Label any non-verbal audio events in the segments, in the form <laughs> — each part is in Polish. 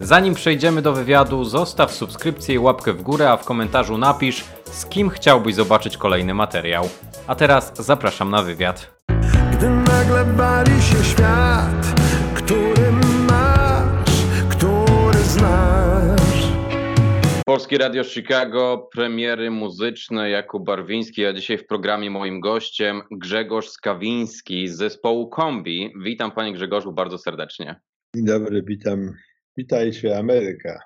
Zanim przejdziemy do wywiadu, zostaw subskrypcję i łapkę w górę, a w komentarzu napisz, z kim chciałbyś zobaczyć kolejny materiał. A teraz zapraszam na wywiad. Gdy nagle wali się świat, który masz, który znasz. Polskie Radio Chicago, premiery muzyczne Jakub Barwiński, a dzisiaj w programie moim gościem Grzegorz Skawiński z zespołu Kombi. Witam panie Grzegorzu bardzo serdecznie. Dzień dobry, witam. Witajcie Ameryka.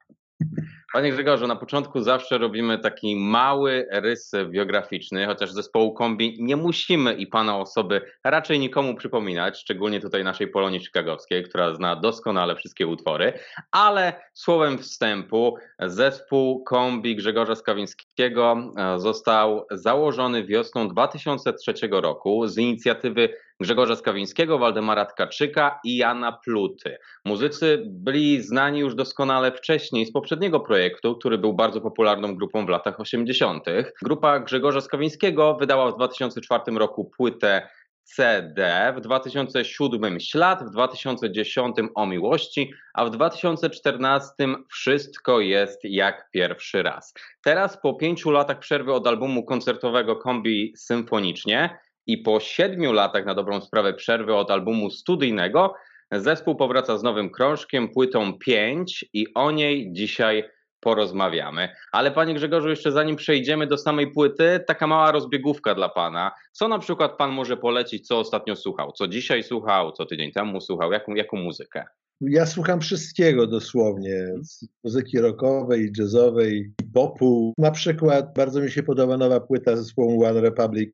Panie Grzegorzu, na początku zawsze robimy taki mały rys biograficzny, chociaż zespołu Kombi nie musimy i pana osoby raczej nikomu przypominać, szczególnie tutaj naszej Polonii Chicagowskiej, która zna doskonale wszystkie utwory, ale słowem wstępu zespół Kombi Grzegorza Skawińskiego e, został założony wiosną 2003 roku z inicjatywy Grzegorza Skawińskiego, Waldemara Tkaczyka i Jana Pluty. Muzycy byli znani już doskonale wcześniej z poprzedniego projektu, który był bardzo popularną grupą w latach 80. Grupa Grzegorza Skawińskiego wydała w 2004 roku płytę CD, w 2007 Ślad, w 2010 O Miłości, a w 2014 Wszystko jest jak pierwszy raz. Teraz po pięciu latach przerwy od albumu koncertowego Kombi Symfonicznie i po siedmiu latach na dobrą sprawę przerwy od albumu studyjnego, zespół powraca z nowym krążkiem, płytą 5 i o niej dzisiaj porozmawiamy. Ale panie Grzegorzu, jeszcze zanim przejdziemy do samej płyty, taka mała rozbiegówka dla pana. Co na przykład pan może polecić, co ostatnio słuchał? Co dzisiaj słuchał, co tydzień temu słuchał? Jaką, jaką muzykę? Ja słucham wszystkiego dosłownie, muzyki rockowej, jazzowej, popu. Na przykład bardzo mi się podoba nowa płyta zespołu One Republic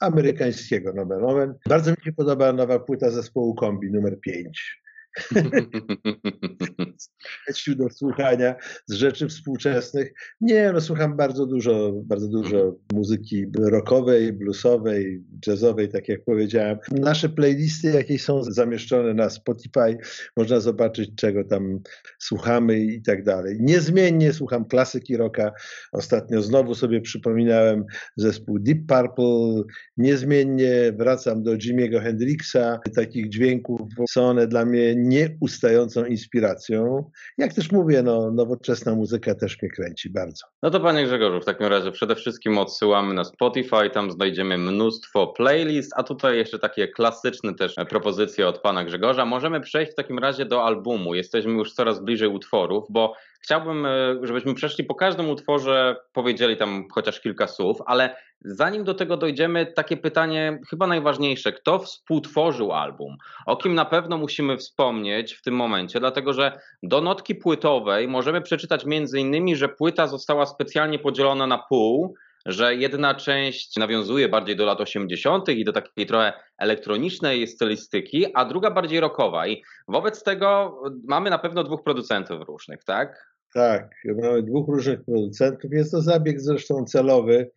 amerykańskiego, nomen omen. Bardzo mi się podoba nowa płyta zespołu Kombi numer 5. <laughs> Lecił do słuchania z rzeczy współczesnych. Nie, no słucham bardzo dużo, bardzo dużo muzyki rockowej, bluesowej, jazzowej, tak jak powiedziałem. Nasze playlisty, jakie są zamieszczone na Spotify, można zobaczyć, czego tam słuchamy i tak dalej. Niezmiennie słucham klasyki rocka. Ostatnio znowu sobie przypominałem zespół Deep Purple. Niezmiennie wracam do Jimmy'ego Hendrixa. Takich dźwięków są one dla mnie nieustającą inspiracją. Jak też mówię, no, nowoczesna muzyka też mnie kręci bardzo. No to panie Grzegorzu, w takim razie przede wszystkim odsyłamy na Spotify, tam znajdziemy mnóstwo playlist, a tutaj jeszcze takie klasyczne też propozycje od pana Grzegorza. Możemy przejść w takim razie do albumu. Jesteśmy już coraz bliżej utworów, bo chciałbym, e, żebyśmy przeszli po każdym utworze, powiedzieli tam chociaż kilka słów, ale zanim do tego dojdziemy, takie pytanie chyba najważniejsze. Kto współtworzył album? O kim na pewno musimy wspomnieć w tym momencie, dlatego że do notki płytowej możemy przeczytać między innymi, że płyta została specjalnie podzielona na pół, że jedna część nawiązuje bardziej do lat 80. i do takiej trochę elektronicznej stylistyki, a druga bardziej rockowa. I wobec tego mamy na pewno dwóch producentów różnych, tak? Tak, mamy dwóch różnych producentów. Jest to zabieg zresztą celowy.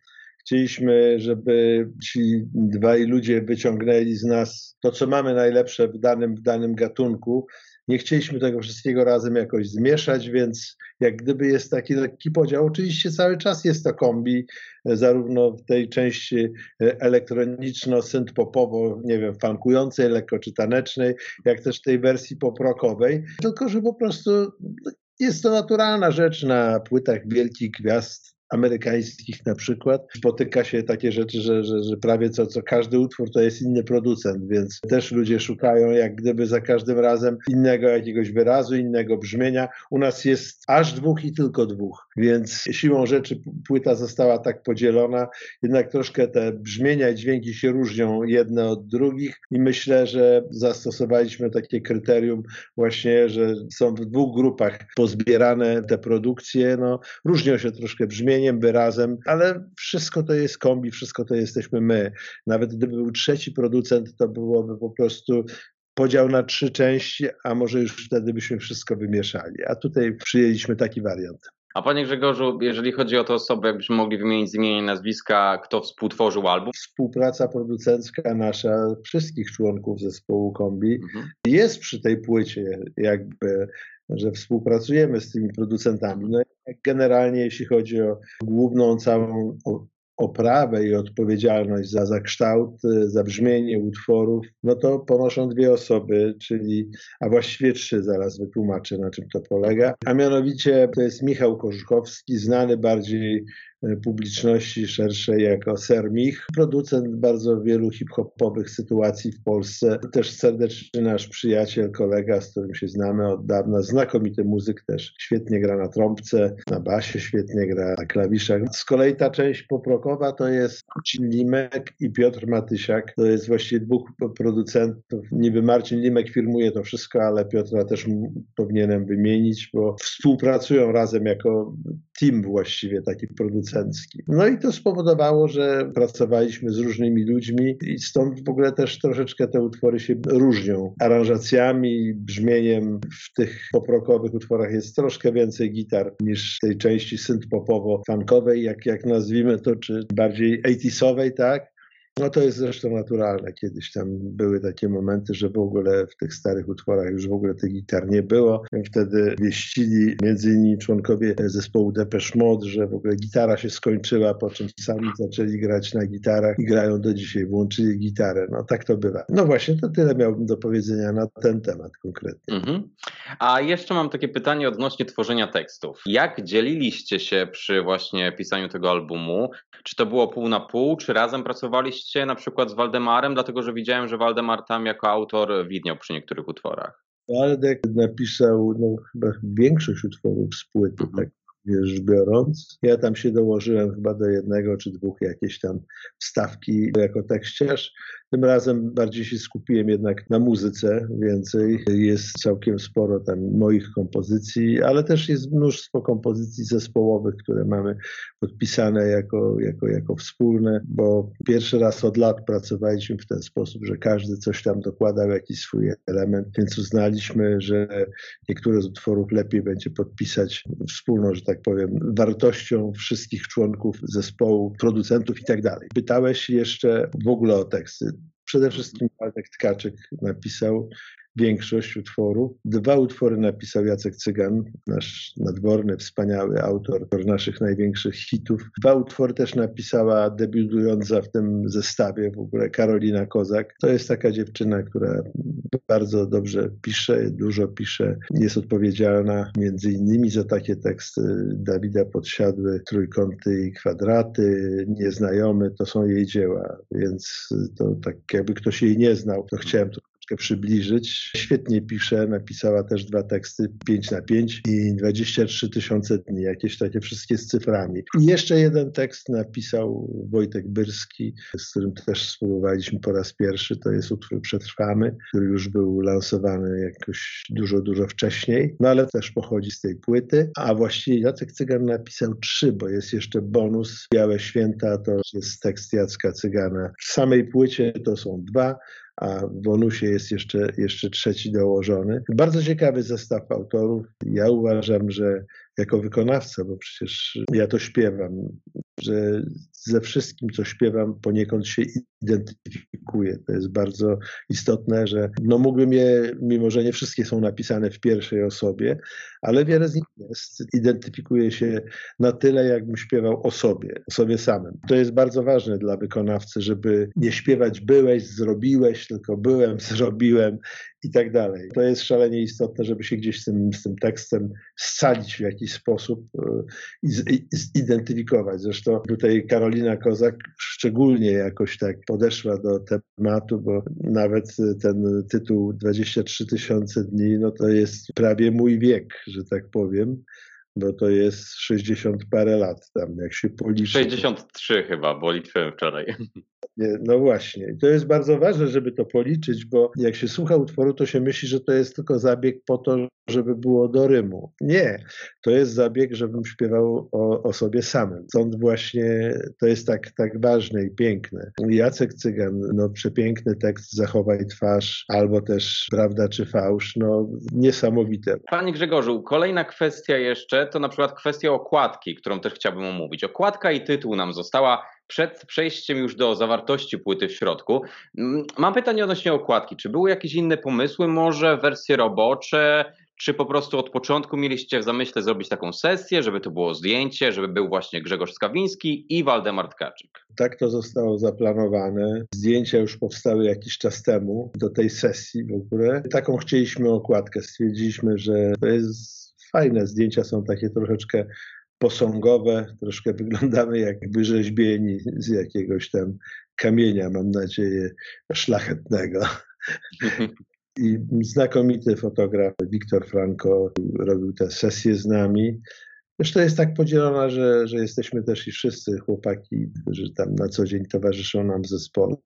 Chcieliśmy, żeby ci dwaj ludzie wyciągnęli z nas to, co mamy najlepsze w danym, w danym gatunku. Nie chcieliśmy tego wszystkiego razem jakoś zmieszać, więc jak gdyby jest taki lekki podział. Oczywiście cały czas jest to kombi, zarówno w tej części elektroniczno-synth-popowo, nie wiem, funkującej, lekko czy tanecznej, jak też tej wersji poprokowej. Tylko, że po prostu jest to naturalna rzecz na płytach wielkich gwiazd amerykańskich na przykład, spotyka się takie rzeczy, że, że, że prawie co, co każdy utwór to jest inny producent, więc też ludzie szukają jak gdyby za każdym razem innego jakiegoś wyrazu, innego brzmienia. U nas jest aż dwóch i tylko dwóch, więc siłą rzeczy płyta została tak podzielona, jednak troszkę te brzmienia i dźwięki się różnią jedne od drugich i myślę, że zastosowaliśmy takie kryterium właśnie, że są w dwóch grupach pozbierane te produkcje, no różnią się troszkę brzmienia, brzmieniem, wyrazem, ale wszystko to jest kombi, wszystko to jesteśmy my. Nawet gdyby był trzeci producent, to byłoby po prostu podział na trzy części, a może już wtedy byśmy wszystko wymieszali. A tutaj przyjęliśmy taki wariant. A panie Grzegorzu, jeżeli chodzi o te osoby, jakbyśmy mogli wymienić z imienia i nazwiska, kto współtworzył album? Współpraca producencka nasza, wszystkich członków zespołu Kombi mhm. jest przy tej płycie jakby że współpracujemy z tymi producentami. No, generalnie jeśli chodzi o główną całą oprawę i odpowiedzialność za, za kształt, za brzmienie utworów, no to ponoszą dwie osoby, czyli, a właściwie trzy, zaraz wytłumaczę na czym to polega. A mianowicie to jest Michał Kożuchowski, znany bardziej publiczności szerszej jako Sermich, producent bardzo wielu hip-hopowych sytuacji w Polsce. Też serdeczny nasz przyjaciel, kolega, z którym się znamy od dawna, znakomity muzyk też, świetnie gra na trąbce, na basie, świetnie gra na klawiszach. Z kolei ta część poprokowa to jest Marcin Limek i Piotr Matysiak. To jest właściwie dwóch producentów. Niby Marcin Limek firmuje to wszystko, ale Piotra też powinienem wymienić, bo współpracują razem jako team właściwie taki producencki. No i to spowodowało, że pracowaliśmy z różnymi ludźmi i stąd w ogóle też troszeczkę te utwory się różnią. Aranżacjami, brzmieniem w tych poprokowych utworach jest troszkę więcej gitar niż tej części synth-popowo-funkowej, jak, jak nazwijmy to, czy bardziej 80sowej, tak? No to jest zresztą naturalne. Kiedyś tam były takie momenty, że w ogóle w tych starych utworach już w ogóle tych gitar nie było. Wtedy wieścili między innymi członkowie zespołu Depeche Mode, że w ogóle gitara się skończyła, po czym sami zaczęli grać na gitarach i grają do dzisiaj, włączyli gitarę. No tak to bywa. No właśnie, to tyle miałbym do powiedzenia na ten temat konkretnie. Mhm. A jeszcze mam takie pytanie odnośnie tworzenia tekstów. Jak dzieliliście się przy właśnie pisaniu tego albumu? Czy to było pół na pół, czy razem pracowaliście rozmawialiście na przykład z Waldemarem, dlatego że widziałem, że Waldemar tam jako autor widniał przy niektórych utworach. Waldek napisał no, chyba większość utworów z płyty, mhm. tak rzecz biorąc. Ja tam się dołożyłem chyba do jednego czy dwóch jakieś tam wstawki jako tekściarz. Tym razem bardziej się skupiłem jednak na muzyce więcej. Jest całkiem sporo tam moich kompozycji, ale też jest mnóstwo kompozycji zespołowych, które mamy podpisane jako, jako, jako wspólne, bo pierwszy raz od lat pracowaliśmy w ten sposób, że każdy coś tam dokładał jakiś swój element, więc uznaliśmy, że niektóre z utworów lepiej będzie podpisać wspólną, że tak powiem, wartością wszystkich członków zespołu, producentów i tak dalej. Pytałeś jeszcze w ogóle o teksty. Przede wszystkim Waldek Tkaczyk napisał większość utworów. Dwa utwory napisał Jacek Cygan, nasz nadworny, wspaniały autor naszych największych hitów. Dwa utwory też napisała debiutująca w tym zestawie w ogóle Karolina Kozak. To jest taka dziewczyna, która bardzo dobrze pisze, dużo pisze. Jest odpowiedzialna między innymi za takie teksty Dawida Podsiadły, Trójkąty i Kwadraty, Nieznajomy, to są jej dzieła, więc to tak jakby ktoś jej nie znał, to chciałem to przybliżyć. Świetnie pisze, napisała też dwa teksty 5 na 5 i 23 tysiące dni, jakieś takie wszystkie z cyframi. I jeszcze jeden tekst napisał Wojtek Byrski, z którym też spróbowaliśmy po raz pierwszy, to jest utwór Przetrwamy, który już był lansowany jakoś dużo, dużo wcześniej, no ale też pochodzi z tej płyty, a właściwie Jacek Cygan napisał trzy, bo jest jeszcze bonus Białe Święta, to jest tekst Jacka Cygana. W samej płycie to są dwa, a w bonusie jest jeszcze, jeszcze trzeci dołożony. Bardzo ciekawy zestaw autorów. Ja uważam, że jako wykonawca, bo przecież ja to śpiewam, że ze wszystkim, co śpiewam, poniekąd się identyfikuję. To jest bardzo istotne, że no mógłbym je, mimo że nie wszystkie są napisane w pierwszej osobie, ale wiele z nich jest. Identyfikuję się na tyle, jakbym śpiewał o sobie, o sobie samym. To jest bardzo ważne dla wykonawcy, żeby nie śpiewać byłeś, zrobiłeś, tylko byłem, <laughs> zrobiłem i tak dalej. To jest szalenie istotne, żeby się gdzieś z tym, z tym tekstem scalić w jakiś sposób e, i, zidentyfikować. Zresztą tutaj Karolina Kozak szczególnie jakoś tak podeszła do tematu, bo nawet ten tytuł 23 tysiące dni, no to jest prawie mój wiek, że tak powiem bo to jest 60 parę lat tam, jak się policzy. 63 chyba, bo liczyłem wczoraj. <laughs> No właśnie. To jest bardzo ważne, żeby to policzyć, bo jak się słucha utworu, to się myśli, że to jest tylko zabieg po to, żeby było do rymu. Nie. To jest zabieg, żebym śpiewał o, o sobie samym. Stąd właśnie to jest tak, tak ważne i piękne. Jacek Cygan, no przepiękny tekst Zachowaj twarz, albo też Prawda czy fałsz, no niesamowite. Panie Grzegorzu, kolejna kwestia jeszcze, to na przykład kwestia okładki, którą też chciałbym omówić. Okładka i tytuł nam została przed przejściem już do zawartości płyty w środku, mm, mam pytanie odnośnie okładki. Czy były jakieś inne pomysły, może wersje robocze, czy po prostu od początku mieliście w zamyśle zrobić taką sesję, żeby to było zdjęcie, żeby był właśnie Grzegorz Skawiński i Waldemar Tkaczyk? Tak to zostało zaplanowane. Zdjęcia już powstały jakiś czas temu do tej sesji w ogóle. Taką chcieliśmy okładkę. Stwierdziliśmy, że to jest fajne. Zdjęcia są takie troszeczkę posągowe, troszkę wyglądamy jak wyrzeźbieni z jakiegoś tam kamienia, mam nadzieję, szlachetnego. I znakomity fotograf Wiktor Franco robił te sesje z nami. Zresztą jest tak podzielona, że, że jesteśmy też i wszyscy chłopaki, którzy tam na co dzień towarzyszą nam w zespole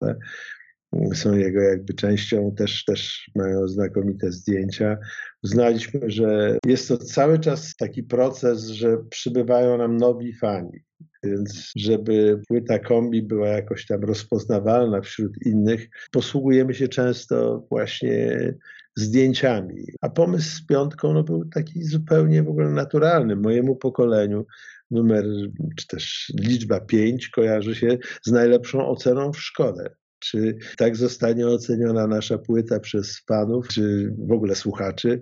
są jego jakby częścią, też, też mają znakomite zdjęcia. Uznaliśmy, że jest to cały czas taki proces, że przybywają nam nowi fani. Więc żeby płyta kombi była jakoś tam rozpoznawalna wśród innych, posługujemy się często właśnie zdjęciami. A pomysł z piątką no, był taki zupełnie w ogóle naturalny. Mojemu pokoleniu numer, czy też liczba pięć kojarzy się z najlepszą oceną w szkole. Czy tak zostanie oceniona nasza płyta przez fanów, czy w ogóle słuchaczy,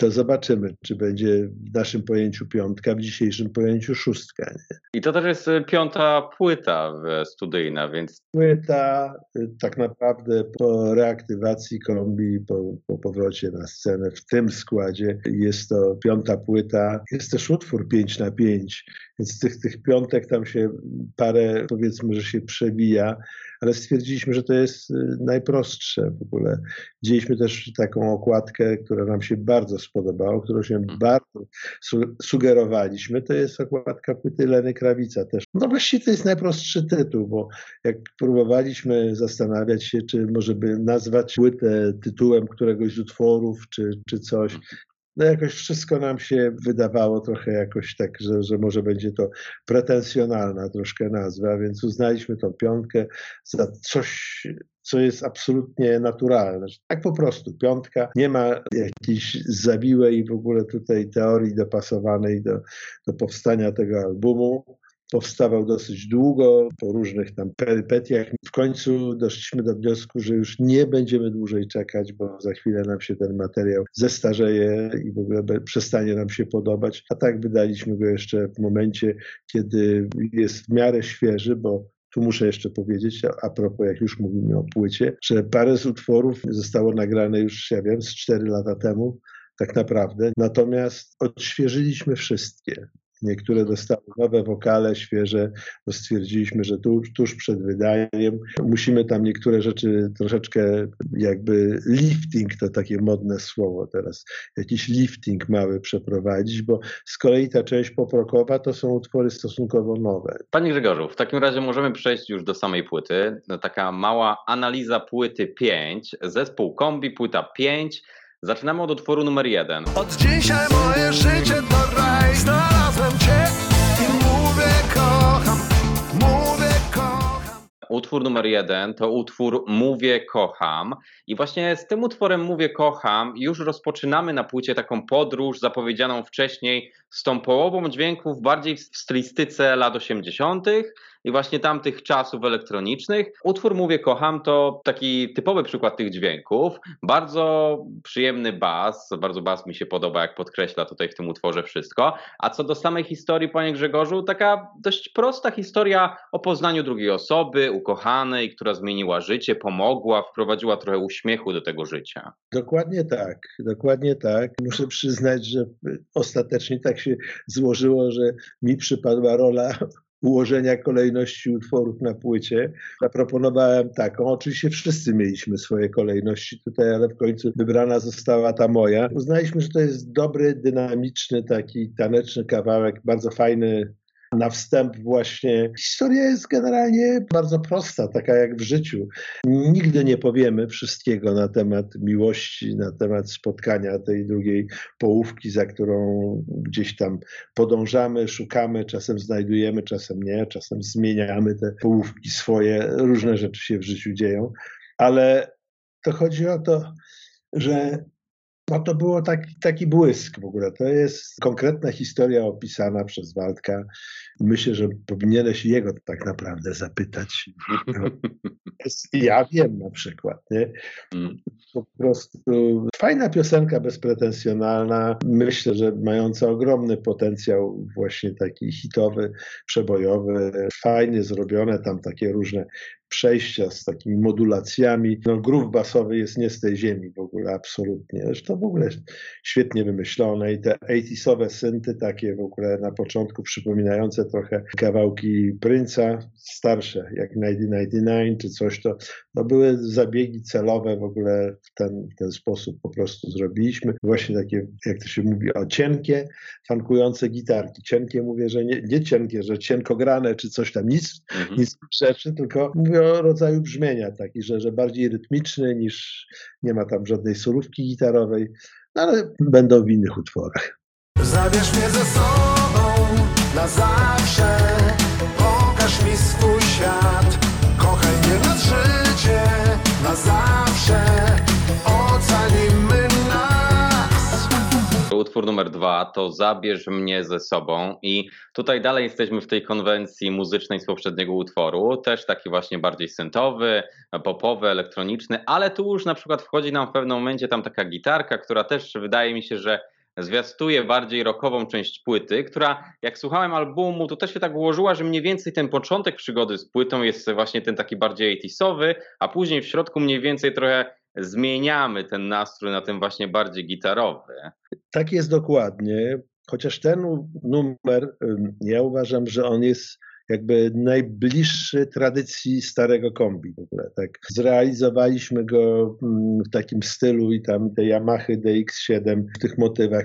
to zobaczymy, czy będzie w naszym pojęciu piątka, w dzisiejszym pojęciu szóstka. Nie? I to też jest y, piąta płyta studyjna, więc. Płyta y, tak naprawdę po reaktywacji kombi, po, po powrocie na scenę w tym składzie jest to piąta płyta. Jest też utwór 5 na 5, więc tych, tych piątek tam się parę powiedzmy, że się przebija ale stwierdziliśmy, że to jest y, najprostsze w ogóle. Widzieliśmy też taką okładkę, która nam się bardzo spodobała, którą się mhm. bardzo su sugerowaliśmy. To jest okładka płyty Leny Krawica też. No właściwie to jest najprostszy tytuł, bo jak próbowaliśmy zastanawiać się, czy może by nazwać płytę tytułem któregoś z utworów, czy, czy coś, mhm no jakoś wszystko nam się wydawało trochę jakoś tak, że, że może będzie to pretensjonalna troszkę nazwa, więc uznaliśmy tą piątkę za coś, co jest absolutnie naturalne. Tak po prostu, piątka, nie ma jakiejś zawiłej w ogóle tutaj teorii dopasowanej do, do powstania tego albumu powstawał dosyć długo, po różnych tam perypetiach. W końcu doszliśmy do wniosku, że już nie będziemy dłużej czekać, bo za chwilę nam się ten materiał zestarzeje i w ogóle przestanie nam się podobać. A tak wydaliśmy go jeszcze w momencie, kiedy jest w miarę świeży, bo tu muszę jeszcze powiedzieć, a propos, jak już mówimy o płycie, że parę z utworów zostało nagrane już, ja wiem, z 4 lata temu, tak naprawdę. Natomiast odświeżyliśmy wszystkie. Niektóre dostały nowe wokale, świeże, bo stwierdziliśmy, że tuż, tuż przed wydaniem musimy tam niektóre rzeczy troszeczkę jakby lifting, to takie modne słowo teraz, jakiś lifting mały przeprowadzić, bo z kolei ta część poprokowa to są utwory stosunkowo nowe. Panie Grzegorzu, w takim razie możemy przejść już do samej płyty. No, taka mała analiza płyty 5, zespół kombi, płyta 5. Zaczynamy od utworu numer 1. Od dzisiaj moje życie to raj, Utwór numer jeden to utwór Mówię kocham. I właśnie z tym utworem Mówię kocham już rozpoczynamy na płycie taką podróż zapowiedzianą wcześniej z tą połową dźwięków bardziej w stylistyce lat 80 i właśnie tamtych czasów elektronicznych. Utwór Mówię Kocham to taki typowy przykład tych dźwięków. Bardzo przyjemny bas, bardzo bas mi się podoba, jak podkreśla tutaj w tym utworze wszystko. A co do samej historii, panie Grzegorzu, taka dość prosta historia o poznaniu drugiej osoby, ukochanej, która zmieniła życie, pomogła, wprowadziła trochę uśmiechu do tego życia. Dokładnie tak, dokładnie tak. Muszę przyznać, że ostatecznie tak się złożyło, że mi przypadła rola ułożenia kolejności utworów na płycie. Zaproponowałem taką. Oczywiście wszyscy mieliśmy swoje kolejności tutaj, ale w końcu wybrana została ta moja. Uznaliśmy, że to jest dobry, dynamiczny, taki taneczny kawałek, bardzo fajny, na wstęp właśnie. Historia jest generalnie bardzo prosta, taka jak w życiu. Nigdy nie powiemy wszystkiego na temat miłości, na temat spotkania tej drugiej połówki, za którą gdzieś tam podążamy, szukamy, czasem znajdujemy, czasem nie, czasem zmieniamy te połówki swoje. Różne rzeczy się w życiu dzieją, ale to chodzi o to, że No to było taki, taki błysk w ogóle. To jest konkretna historia opisana przez Waldka. Myślę, że powinieneś jego tak naprawdę zapytać. <laughs> Ja wiem na przykład, nie? Mm. Po prostu fajna piosenka, bezpretensjonalna. Myślę, że mająca ogromny potencjał właśnie taki hitowy, przebojowy. Fajnie zrobione, tam takie różne przejścia z takimi modulacjami. No, groove basowy jest nie z tej ziemi w ogóle, absolutnie. Zresztą w ogóle świetnie wymyślone i te 80sowe synty takie w ogóle na początku przypominające trochę kawałki Prince'a, starsze jak 1999 czy coś, to, to były zabiegi celowe w ogóle w ten, w ten sposób po prostu zrobiliśmy. Właśnie takie, jak to się mówi, o cienkie, fankujące gitarki. Cienkie mówię, że nie, nie cienkie, że cienko grane czy coś tam, nic, Mhm. nic rzeczy, tylko mówię o rodzaju brzmienia taki, że, że bardziej rytmiczny niż nie ma tam żadnej solówki gitarowej, no ale będą w innych utworach. Zabierz mnie ze sobą na zawsze Pokaż mi swój świat Kochaj mnie na życie Na zawsze Utwór numer dwa to Zabierz mnie ze sobą. I tutaj dalej jesteśmy w tej konwencji muzycznej z poprzedniego utworu, też taki właśnie bardziej syntowy, popowy, elektroniczny, ale tu już na przykład wchodzi nam w pewnym momencie tam taka gitarka, która też wydaje mi się, że zwiastuje bardziej rockową część płyty, która jak słuchałem albumu, to też się tak ułożyła, że mniej więcej ten początek przygody z płytą jest właśnie ten taki bardziej 80sowy, a później w środku mniej więcej trochę zmieniamy ten nastrój na ten właśnie bardziej gitarowy. Tak jest dokładnie, chociaż ten numer, ja uważam, że on jest jakby najbliższy tradycji starego kombi w ogóle. Tak. Zrealizowaliśmy go mm, w takim stylu i tam te Yamaha DX7 w tych motywach.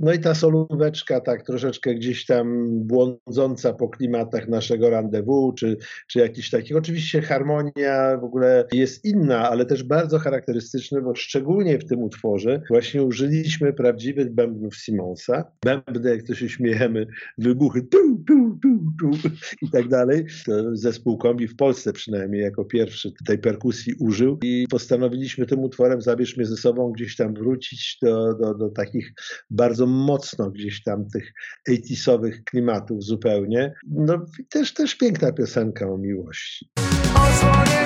No i ta solóweczka tak troszeczkę gdzieś tam błądząca po klimatach naszego rendezvous, czy, czy jakiś takich. Oczywiście harmonia w ogóle jest inna, ale też bardzo charakterystyczna, bo szczególnie w tym utworze właśnie użyliśmy prawdziwych bębnów Simonsa. Bębny, jak to się śmiejemy, wybuchy tu, tu, tu, tu i tak dalej. To zespół kombi w Polsce przynajmniej jako pierwszy tej perkusji użył i postanowiliśmy tym utworem Zabierz mnie ze sobą gdzieś tam wrócić do, do, do takich bardzo mocno gdzieś tam tych 80sowych klimatów zupełnie. No też, też piękna piosenka o miłości. Osłonię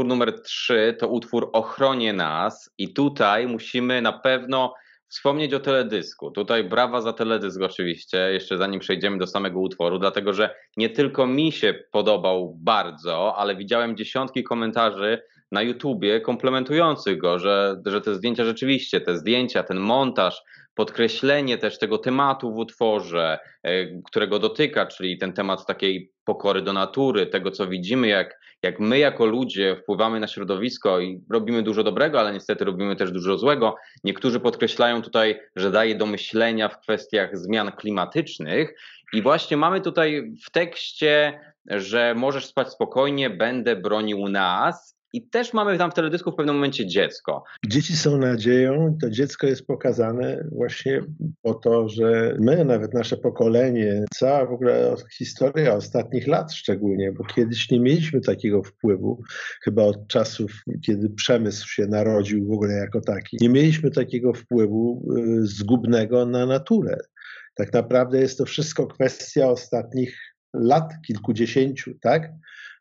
Utwór numer 3 to utwór Ochronie nas i tutaj musimy na pewno wspomnieć o teledysku. Tutaj brawa za teledysk oczywiście, jeszcze zanim przejdziemy do samego utworu, dlatego że nie tylko mi się podobał bardzo, ale widziałem dziesiątki komentarzy na YouTubie komplementujących go, że, że te zdjęcia rzeczywiście, te zdjęcia, ten montaż, podkreślenie też tego tematu w utworze, e, którego dotyka, czyli ten temat takiej pokory do natury, tego co widzimy, jak, jak my jako ludzie wpływamy na środowisko i robimy dużo dobrego, ale niestety robimy też dużo złego. Niektórzy podkreślają tutaj, że daje do myślenia w kwestiach zmian klimatycznych i właśnie mamy tutaj w tekście, że możesz spać spokojnie, będę bronił nas. I też mamy tam w teledysku w pewnym momencie dziecko. Dzieci są nadzieją, to dziecko jest pokazane właśnie po to, że my, nawet nasze pokolenie, cała w ogóle historia ostatnich lat szczególnie, bo kiedyś nie mieliśmy takiego wpływu, chyba od czasów, kiedy przemysł się narodził w ogóle jako taki, nie mieliśmy takiego wpływu y, zgubnego na naturę. Tak naprawdę jest to wszystko kwestia ostatnich lat, kilkudziesięciu, tak?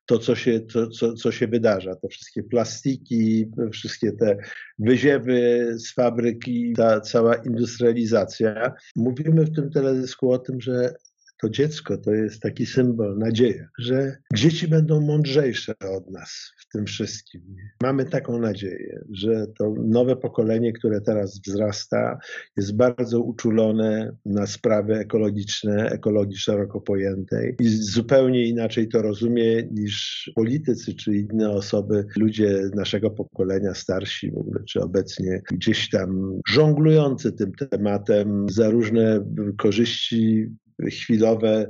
To, co się, to, co, co się wydarza, te wszystkie plastiki, wszystkie te wyziewy z fabryki, ta cała industrializacja. Mówimy w tym teledysku o tym, że to dziecko to jest taki symbol, nadzieja, że dzieci będą mądrzejsze od nas w tym wszystkim. Mamy taką nadzieję, że to nowe pokolenie, które teraz wzrasta, jest bardzo uczulone na sprawy ekologiczne, ekologii szeroko pojętej i zupełnie inaczej to rozumie niż politycy czy inne osoby, ludzie naszego pokolenia, starsi czy obecnie gdzieś tam żonglujący tym tematem za różne korzyści chwilowe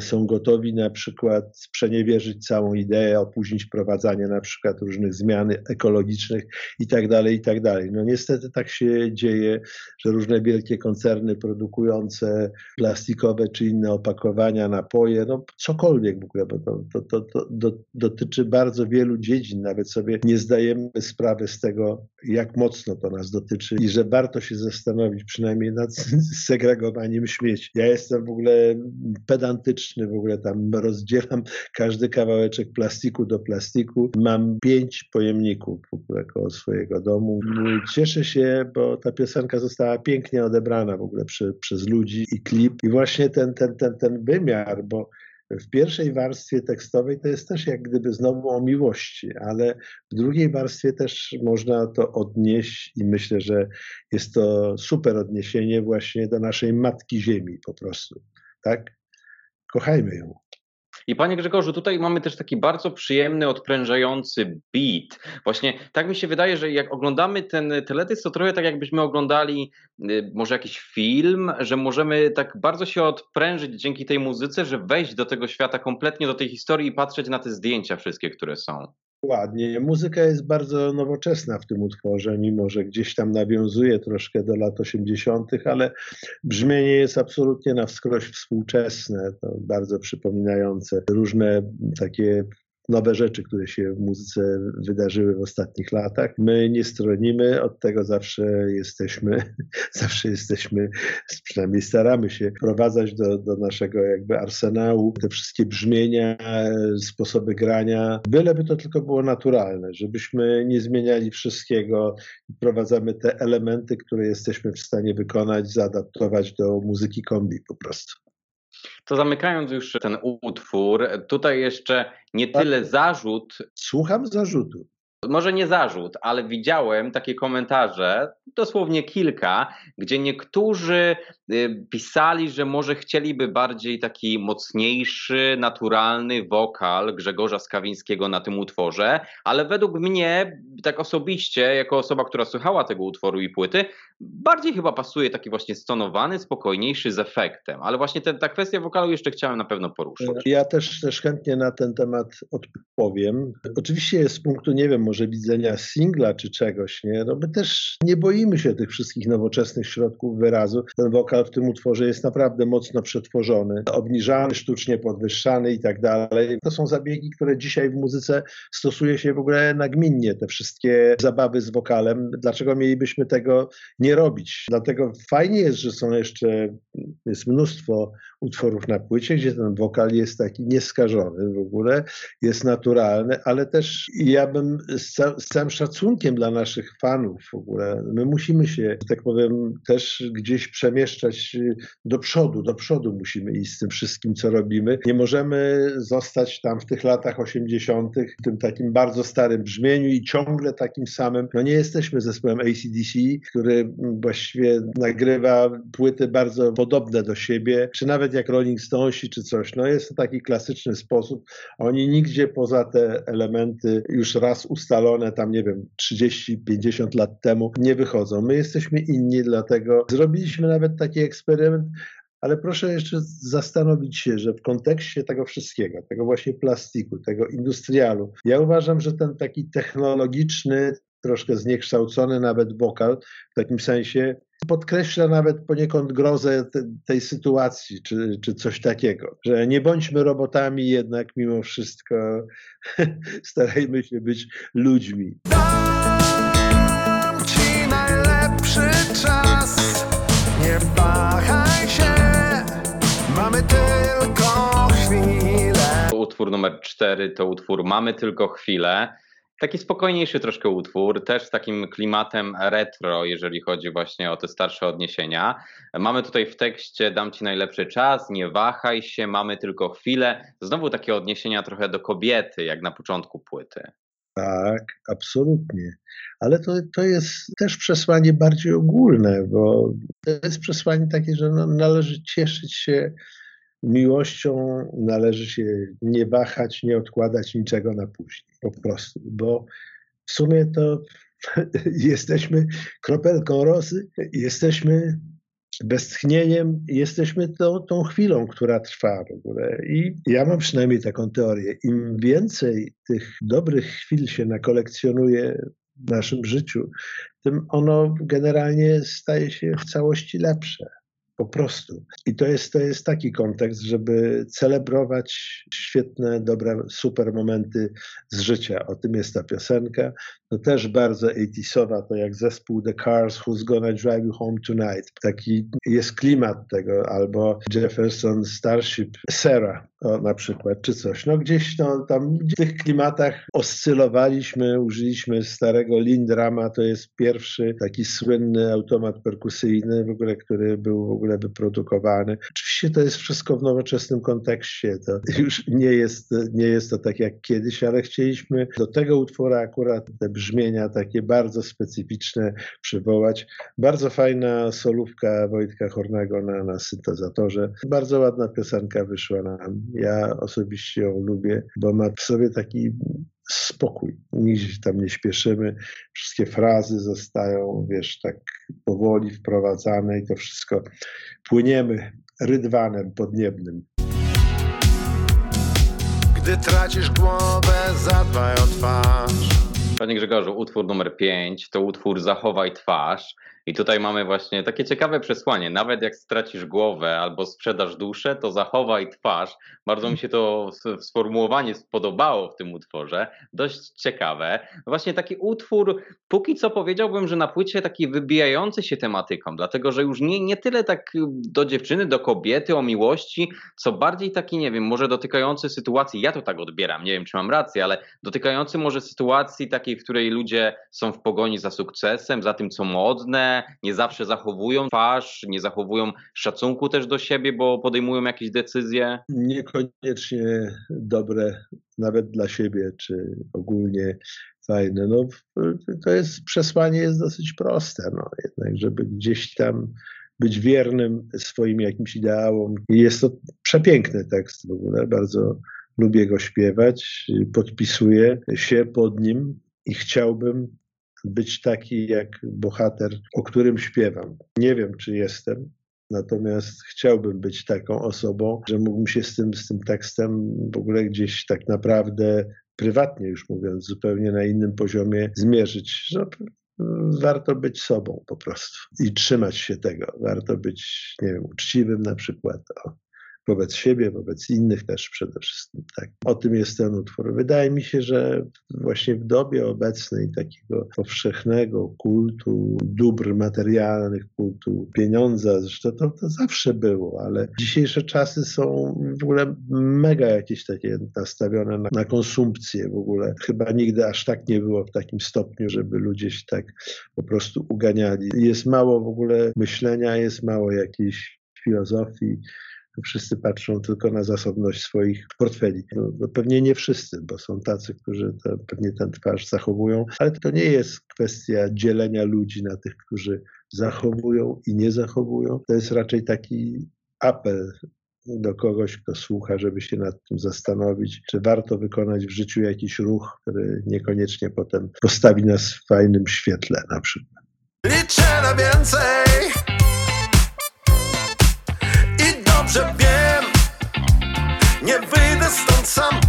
są gotowi na przykład przeniewierzyć całą ideę, opóźnić wprowadzanie na przykład różnych zmian ekologicznych i tak dalej, i tak. No niestety tak się dzieje, że różne wielkie koncerny produkujące plastikowe czy inne opakowania, napoje, no cokolwiek w ogóle, bo to, to, to, to do, dotyczy bardzo wielu dziedzin, nawet sobie nie zdajemy sprawy z tego, jak mocno to nas dotyczy i że warto się zastanowić przynajmniej nad <laughs> segregowaniem śmieci. Ja jestem w ogóle pedantyczny, w ogóle tam rozdzielam każdy kawałeczek plastiku do plastiku. Mam pięć pojemników koło swojego domu. Cieszę się, bo ta piosenka została pięknie odebrana w ogóle przy, przez ludzi i klip. I właśnie ten, ten, ten, ten wymiar, bo w pierwszej warstwie tekstowej to jest też jak gdyby znowu o miłości, ale w drugiej warstwie też można to odnieść i myślę, że jest to super odniesienie właśnie do naszej matki ziemi po prostu. Tak? Kochajmy ją. I panie Grzegorzu, tutaj mamy też taki bardzo przyjemny, odprężający beat. Właśnie tak mi się wydaje, że jak oglądamy ten teledysk, to trochę tak jakbyśmy oglądali y, może jakiś film, że możemy tak bardzo się odprężyć dzięki tej muzyce, że wejść do tego świata kompletnie, do tej historii i patrzeć na te zdjęcia wszystkie, które są. Ładnie. Muzyka jest bardzo nowoczesna w tym utworze, mimo że gdzieś tam nawiązuje troszkę do lat 80., ale brzmienie jest absolutnie na wskroś współczesne, bardzo przypominające różne takie nowe rzeczy, które się w muzyce wydarzyły w ostatnich latach. My nie stronimy, od tego zawsze jesteśmy, <laughs> zawsze jesteśmy, przynajmniej staramy się wprowadzać do, do naszego jakby arsenału te wszystkie brzmienia, sposoby grania, byleby to tylko było naturalne, żebyśmy nie zmieniali wszystkiego, wprowadzamy te elementy, które jesteśmy w stanie wykonać, zaadaptować do muzyki kombi po prostu. To zamykając już ten utwór, tutaj jeszcze nie tak. tyle zarzut. Słucham zarzutu może nie zarzut, ale widziałem takie komentarze, dosłownie kilka, gdzie niektórzy pisali, że może chcieliby bardziej taki mocniejszy, naturalny wokal Grzegorza Skawińskiego na tym utworze, ale według mnie, tak osobiście, jako osoba, która słuchała tego utworu i płyty, bardziej chyba pasuje taki właśnie stonowany, spokojniejszy z efektem. Ale właśnie ten, ta kwestia wokalu jeszcze chciałem na pewno poruszyć. Ja też, też chętnie na ten temat odpowiem. Oczywiście z punktu, nie wiem, może widzenia singla czy czegoś, nie? No my też nie boimy się tych wszystkich nowoczesnych środków wyrazu. Ten wokal w tym utworze jest naprawdę mocno przetworzony, obniżany, sztucznie podwyższany i tak dalej. To są zabiegi, które dzisiaj w muzyce stosuje się w ogóle nagminnie, te wszystkie zabawy z wokalem. Dlaczego mielibyśmy tego nie robić? Dlatego fajnie jest, że są jeszcze, jest mnóstwo utworów na płycie, gdzie ten wokal jest taki nieskażony w ogóle, jest naturalny, ale też ja bym z, ca z całym szacunkiem dla naszych fanów w ogóle, my musimy się, tak powiem, też gdzieś przemieszczać do przodu, do przodu musimy iść z tym wszystkim, co robimy. Nie możemy zostać tam w tych latach 80., w tym takim bardzo starym brzmieniu i ciągle takim samym. No nie jesteśmy zespołem ACDC, który właściwie nagrywa płyty bardzo podobne do siebie, czy nawet jak Rolling Stonesi czy coś. No jest to taki klasyczny sposób. Oni nigdzie poza te elementy już raz ustalone, tam nie wiem, 30-50 lat temu nie wychodzą. My jesteśmy inni, dlatego zrobiliśmy nawet taki eksperyment, ale proszę jeszcze zastanowić się, że w kontekście tego wszystkiego, tego właśnie plastiku, tego industrialu, ja uważam, że ten taki technologiczny, troszkę zniekształcony nawet wokal, w takim sensie podkreśla nawet poniekąd grozę te, tej sytuacji, czy, czy coś takiego, że nie bądźmy robotami, jednak mimo wszystko <laughs> starajmy się być ludźmi. Dam ci najlepszy czas, nie wahaj się, mamy tylko chwilę. Utwór numer cztery to utwór Mamy tylko chwilę. Taki spokojniejszy troszkę utwór, też z takim klimatem retro, jeżeli chodzi właśnie o te starsze odniesienia. Mamy tutaj w tekście Dam Ci najlepszy czas, nie wahaj się, mamy tylko chwilę. Znowu takie odniesienia trochę do kobiety, jak na początku płyty. Tak, absolutnie. Ale to, to jest też przesłanie bardziej ogólne, bo to jest przesłanie takie, że no, należy cieszyć się miłością należy się nie wahać, nie odkładać niczego na później, po prostu, bo w sumie to <laughs> jesteśmy kropelką rosy, jesteśmy westchnieniem jesteśmy tą, tą chwilą, która trwa w ogóle. I ja mam przynajmniej taką teorię. Im więcej tych dobrych chwil się nakolekcjonuje w naszym życiu, tym ono generalnie staje się w całości lepsze. Po prostu. I to jest, to jest taki kontekst, żeby celebrować świetne, dobre, super momenty z życia. O tym jest ta piosenka. To też bardzo 80 to jak zespół The Cars, Who's Gonna Drive You Home Tonight. Taki jest klimat tego, albo Jefferson Starship, Sarah o, na przykład, czy coś. No gdzieś no, tam w tych klimatach oscylowaliśmy, użyliśmy starego Lindrama, to jest pierwszy taki słynny automat perkusyjny w ogóle, który był w ogóle wyprodukowany. Oczywiście to jest wszystko w nowoczesnym kontekście, to już nie jest, nie jest to tak jak kiedyś, ale chcieliśmy do tego utwora akurat te brzmienia takie bardzo specyficzne przywołać. Bardzo fajna solówka Wojtka Hornego na, na syntezatorze. Bardzo ładna piosenka wyszła nam. Ja osobiście ją lubię, bo ma w sobie taki spokój. Nigdzie się tam nie śpieszymy. Wszystkie frazy zostają, wiesz, tak powoli wprowadzane i to wszystko płyniemy rydwanem podniebnym. Gdy tracisz głowę, zadbaj o twarz. Panie Grzegorzu, utwór numer 5 to utwór Zachowaj twarz. I tutaj mamy właśnie takie ciekawe przesłanie. Nawet jak stracisz głowę albo sprzedasz duszę, to zachowaj twarz. Bardzo mi się to sformułowanie spodobało w tym utworze. Dość ciekawe. Właśnie taki utwór, póki co powiedziałbym, że na płycie taki wybijający się tematyką, dlatego że już nie, nie tyle tak do dziewczyny, do kobiety, o miłości, co bardziej taki, nie wiem, może dotykający sytuacji, ja to tak odbieram, nie wiem czy mam rację, ale dotykający może sytuacji takiej, w której ludzie są w pogoni za sukcesem, za tym, co modne, nie zawsze zachowują twarz, nie zachowują szacunku też do siebie, bo podejmują jakieś decyzje? Niekoniecznie dobre nawet dla siebie, czy ogólnie fajne. No, to jest przesłanie jest dosyć proste, no, jednak, żeby gdzieś tam być wiernym swoim jakimś ideałom. Jest to przepiękny tekst w ogóle, bardzo lubię go śpiewać, podpisuję się pod nim i chciałbym być taki jak bohater, o którym śpiewam. Nie wiem, czy jestem, Natomiast chciałbym być taką osobą, że mógłbym się z tym, z tym tekstem w ogóle gdzieś tak naprawdę prywatnie już mówiąc, zupełnie na innym poziomie zmierzyć. Że warto być sobą po prostu i trzymać się tego. Warto być, nie wiem, uczciwym na przykład. O wobec siebie, wobec innych też przede wszystkim. Tak. O tym jest ten utwór. Wydaje mi się, że właśnie w dobie obecnej takiego powszechnego kultu dóbr materialnych, kultu pieniądza, zresztą to, to zawsze było, ale dzisiejsze czasy są w ogóle mega jakieś takie nastawione na, na konsumpcję w ogóle. Chyba nigdy aż tak nie było w takim stopniu, żeby ludzie się tak po prostu uganiali. Jest mało w ogóle myślenia, jest mało jakiejś filozofii, wszyscy patrzą tylko na zasobność swoich portfeli. No, no pewnie nie wszyscy, bo są tacy, którzy pewnie ten twarz zachowują, ale to nie jest kwestia dzielenia ludzi na tych, którzy zachowują i nie zachowują. To jest raczej taki apel do kogoś, kto słucha, żeby się nad tym zastanowić, czy warto wykonać w życiu jakiś ruch, który niekoniecznie potem postawi nas w fajnym świetle na przykład. Liczę na więcej dobrze wiem. Nie wyjdę stąd sam,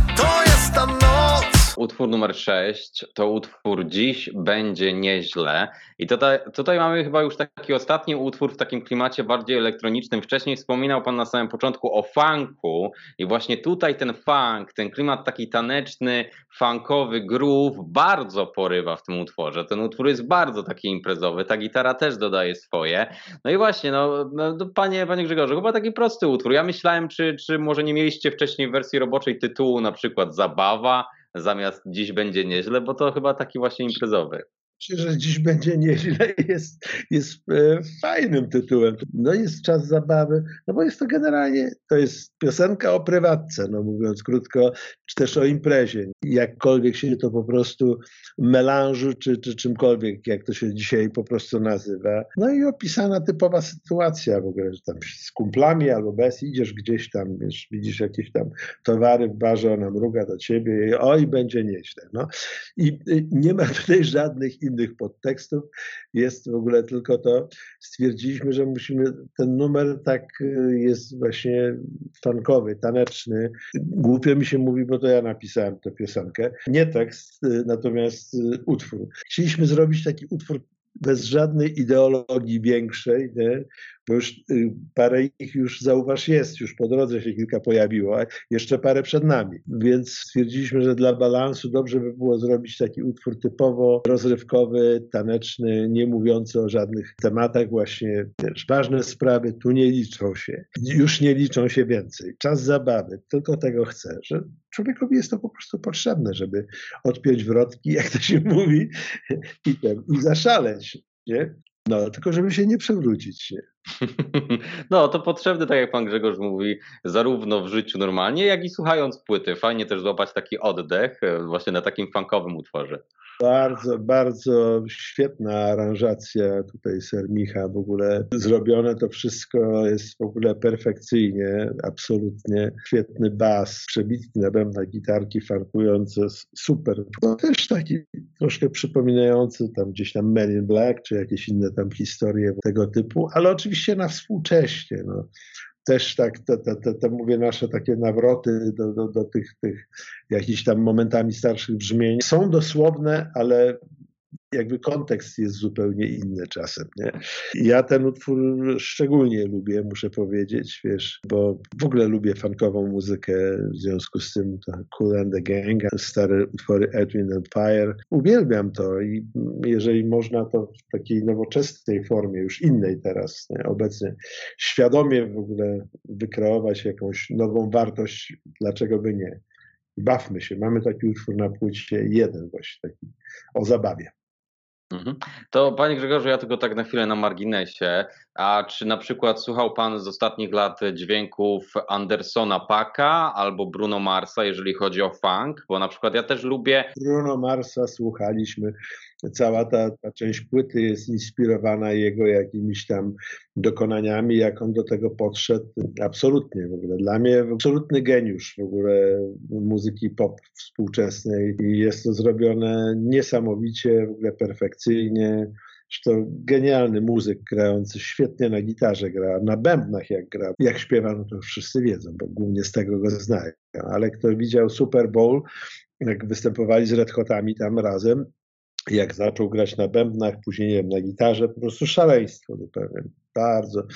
Utwór numer 6 to utwór Dziś będzie nieźle. I tutaj, tutaj mamy chyba już taki ostatni utwór w takim klimacie bardziej elektronicznym. Wcześniej wspominał Pan na samym początku o funku, i właśnie tutaj ten funk, ten klimat taki taneczny, funkowy, groove bardzo porywa w tym utworze. Ten utwór jest bardzo taki imprezowy, ta gitara też dodaje swoje. No i właśnie, no, no panie, panie Grzegorzu, chyba taki prosty utwór. Ja myślałem, czy, czy może nie mieliście wcześniej wersji roboczej tytułu na przykład Zabawa, zamiast dziś będzie nieźle, bo to chyba taki właśnie imprezowy. Myślę, że dziś będzie nieźle <laughs> jest, jest e, fajnym tytułem. No jest czas zabawy, no bo jest to generalnie, to jest piosenka o prywatce, no mówiąc krótko, czy też o imprezie. Jakkolwiek się to po prostu melanżu, czy, czy czymkolwiek, jak to się dzisiaj po prostu nazywa. No i opisana typowa sytuacja w ogóle, że tam z kumplami albo bez idziesz gdzieś tam, wiesz, widzisz jakieś tam towary w barze, ona mruga do ciebie i oj, będzie nieźle. No. I y, nie ma tutaj żadnych innych podtekstów, jest w ogóle tylko to. Stwierdziliśmy, że musimy, ten numer tak y, jest właśnie funkowy, taneczny. Głupio mi się mówi, bo to ja napisałem tę piosenkę. Nie tekst, y, natomiast y, utwór. Chcieliśmy zrobić taki utwór bez żadnej ideologii większej, nie? bo już y, parę ich już zauważ jest, już po drodze się kilka pojawiło, a jeszcze parę przed nami. Więc stwierdziliśmy, że dla balansu dobrze by było zrobić taki utwór typowo rozrywkowy, taneczny, nie mówiący o żadnych tematach właśnie. Wiesz, ważne sprawy tu nie liczą się. Już nie liczą się więcej. Czas zabawy, tylko tego chcę, że człowiekowi jest to po prostu potrzebne, żeby odpiąć wrotki, jak to się mówi, i, ten, i zaszaleć. Nie? No, tylko żeby się nie przewrócić. <laughs> No, to potrzebne, tak jak pan Grzegorz mówi, zarówno w życiu normalnie, jak i słuchając płyty. Fajnie też złapać taki oddech e, właśnie na takim funkowym utworze. Bardzo, bardzo świetna aranżacja tutaj Sermicha w ogóle. Zrobione to wszystko jest w ogóle perfekcyjnie, absolutnie. Świetny bas, przebitki na bębnach, gitarki farkujące, super. To też taki troszkę przypominający tam gdzieś tam Men in Black, czy jakieś inne tam historie tego typu, ale oczywiście na współcześnie. No też tak, te, te, te, te, mówię, nasze takie nawroty do, do, do tych, tych jakichś tam momentami starszych brzmień są dosłowne, ale jakby kontekst jest zupełnie inny czasem. Nie? Ja ten utwór szczególnie lubię, muszę powiedzieć, wiesz, bo w ogóle lubię funkową muzykę, w związku z tym to Cool and the Gang, stare utwory Edwin and Fire. Uwielbiam to i jeżeli można to w takiej nowoczesnej formie, już innej teraz, nie? obecnie, świadomie w ogóle wykreować jakąś nową wartość, dlaczego by nie? Bawmy się. Mamy taki utwór na płycie, jeden właśnie taki, o zabawie. Mhm. To panie Grzegorzu, ja tylko tak na chwilę na marginesie. A czy na przykład słuchał pan z ostatnich lat dźwięków Andersona Paka albo Bruno Marsa, jeżeli chodzi o funk? Bo na przykład ja też lubię. Bruno Marsa słuchaliśmy. Cała ta, ta część płyty jest inspirowana jego jakimiś tam dokonaniami, jak on do tego podszedł. Absolutnie w ogóle. Dla mnie absolutny geniusz w ogóle muzyki pop współczesnej i jest to zrobione niesamowicie, w ogóle perfekcyjnie. Zresztą genialny muzyk grający świetnie na gitarze gra, na bębnach jak gra. Jak śpiewa, no to wszyscy wiedzą, bo głównie z tego go znają. Ale kto widział Super Bowl, jak występowali z Red Hotami tam razem, jak zaczął grać na bębnach, później nie wiem, na gitarze, po prostu szaleństwo zupełnie. Bardzo.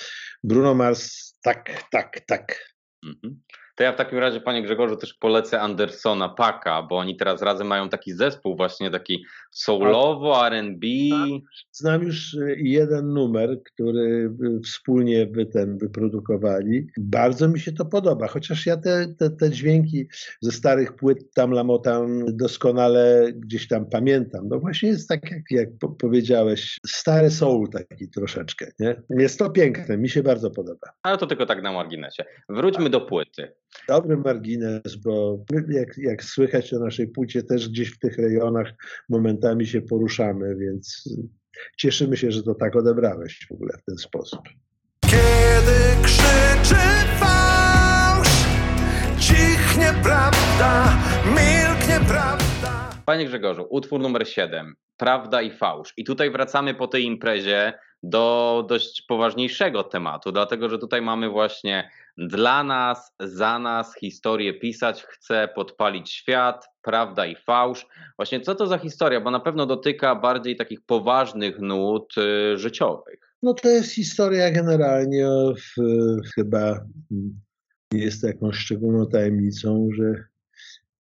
Bruno Mars, tak, tak, tak. Mhm. To ja w takim razie, panie Grzegorzu, też polecę Andersona Paka, bo oni teraz razem mają taki zespół właśnie taki soulowo, R&B. Znam już y, jeden numer, który wspólnie wy ten wyprodukowali. Bardzo mi się to podoba, chociaż ja te, te, te dźwięki ze starych płyt tam lamotam doskonale gdzieś tam pamiętam. No właśnie jest tak, jak, jak powiedziałeś, stary soul taki troszeczkę. Nie? Jest to piękne, mi się bardzo podoba. Ale to tylko tak na marginesie. Wróćmy do płyty. Dobry margines, bo jak, jak słychać o naszej płcie, też gdzieś w tych rejonach momentami się poruszamy, więc cieszymy się, że to tak odebrałeś w ogóle w ten sposób. Kiedy krzyczy fałsz, cichnie prawda, milknie prawda. Panie Grzegorzu, utwór numer 7, Prawda i fałsz. I tutaj wracamy po tej imprezie do dość poważniejszego tematu, dlatego że tutaj mamy właśnie dla nas, za nas historię pisać, chcę podpalić świat, prawda i fałsz. Właśnie co to za historia, bo na pewno dotyka bardziej takich poważnych nut y, życiowych. No to jest historia generalnie, w, chyba jest jakąś szczególną tajemnicą, że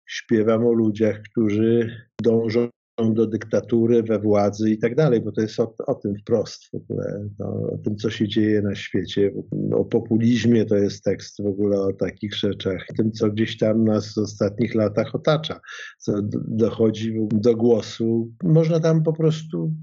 śpiewam o ludziach, którzy dążą do dyktatury we władzy i tak dalej, bo to jest o, o tym wprost w ogóle, no, o tym, co się dzieje na świecie. O populizmie to jest tekst w ogóle o takich rzeczach, tym, co gdzieś tam nas w ostatnich latach otacza, co dochodzi do głosu. Można tam po prostu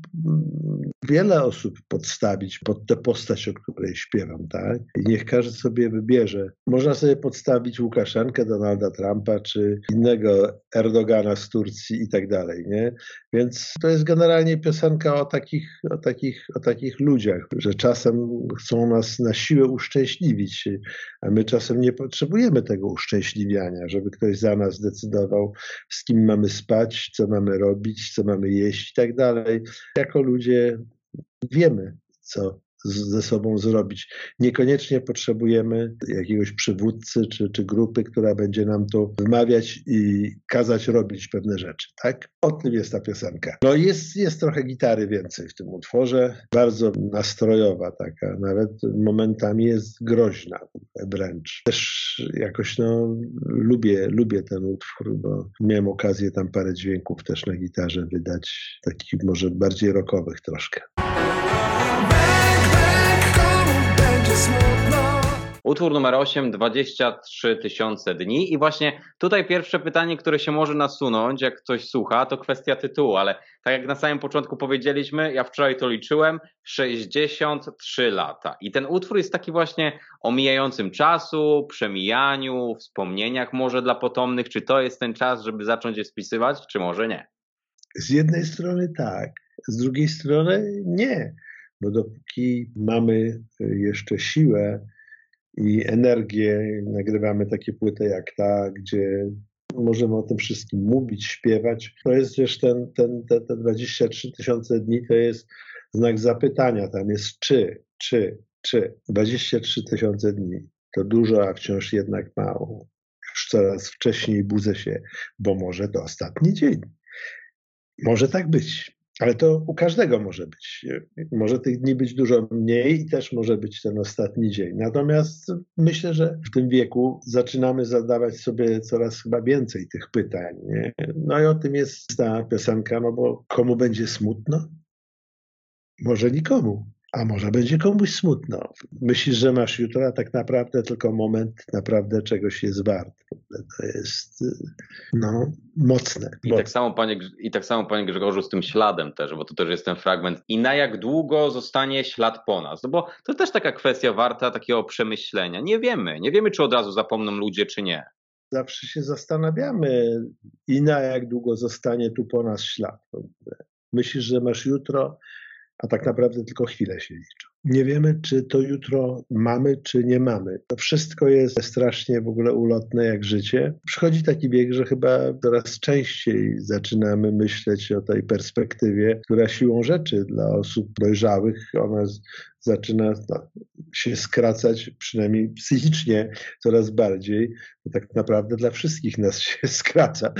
wiele osób podstawić pod tę postać, o której śpiewam, tak? I niech każdy sobie wybierze. Można sobie podstawić Łukaszenkę, Donalda Trumpa, czy innego Erdogana z Turcji i tak dalej, nie? Więc to jest generalnie piosenka o takich, o takich, o takich ludziach, że czasem chcą nas na siłę uszczęśliwić, a my czasem nie potrzebujemy tego uszczęśliwiania, żeby ktoś za nas decydował, z kim mamy spać, co mamy robić, co mamy jeść i tak dalej. Jako ludzie wiemy, co ze sobą zrobić. Niekoniecznie potrzebujemy jakiegoś przywódcy czy, czy grupy, która będzie nam tu wmawiać i kazać robić pewne rzeczy. Tak? O tym jest ta piosenka. No jest, jest trochę gitary więcej w tym utworze. Bardzo nastrojowa taka, nawet momentami jest groźna wręcz. Też jakoś no, lubię, lubię ten utwór, bo miałem okazję tam parę dźwięków też na gitarze wydać, takich może bardziej rockowych troszkę. Utwór numer 8, 23 tysiące dni. I właśnie tutaj pierwsze pytanie, które się może nasunąć, jak ktoś słucha, to kwestia tytułu, ale tak jak na samym początku powiedzieliśmy, ja wczoraj to liczyłem, 63 lata. I ten utwór jest taki właśnie o mijającym czasu, przemijaniu, wspomnieniach może dla potomnych. Czy to jest ten czas, żeby zacząć je spisywać, czy może nie? Z jednej strony tak, z drugiej strony nie, bo dopóki mamy jeszcze siłę, i energię. Nagrywamy takie płyty jak ta, gdzie możemy o tym wszystkim mówić, śpiewać. To jest też ten, ten, te, te 23 tysiące dni, to jest znak zapytania. Tam jest czy, czy, czy. 23 tysiące dni. To dużo, a wciąż jednak mało. Już coraz wcześniej budzę się, bo może to ostatni dzień. Może tak być. Ale to u każdego może być. Może tych dni być dużo mniej i też może być ten ostatni dzień. Natomiast myślę, że w tym wieku zaczynamy zadawać sobie coraz chyba więcej tych pytań. Nie? No i o tym jest ta piosenka, no bo komu będzie smutno? Może nikomu a może będzie komuś smutno. Myślisz, że masz jutro, a tak naprawdę tylko moment naprawdę czegoś jest wart. To jest no, mocne. I tak, samo, panie, I tak samo, panie Grzegorzu, z tym śladem też, bo to też jest ten fragment. I na jak długo zostanie ślad po nas? No bo to też taka kwestia warta takiego przemyślenia. Nie wiemy. Nie wiemy, czy od razu zapomną ludzie, czy nie. Zawsze się zastanawiamy i na jak długo zostanie tu po nas ślad. Myślisz, że masz jutro, a tak naprawdę tylko chwilę się liczą. Nie wiemy, czy to jutro mamy, czy nie mamy. To wszystko jest strasznie w ogóle ulotne jak życie. Przychodzi taki wiek, że chyba coraz częściej zaczynamy myśleć o tej perspektywie, która siłą rzeczy dla osób dojrzałych, ona zaczyna no, się skracać, przynajmniej psychicznie, coraz bardziej. Tak naprawdę dla wszystkich nas się <laughs> skraca.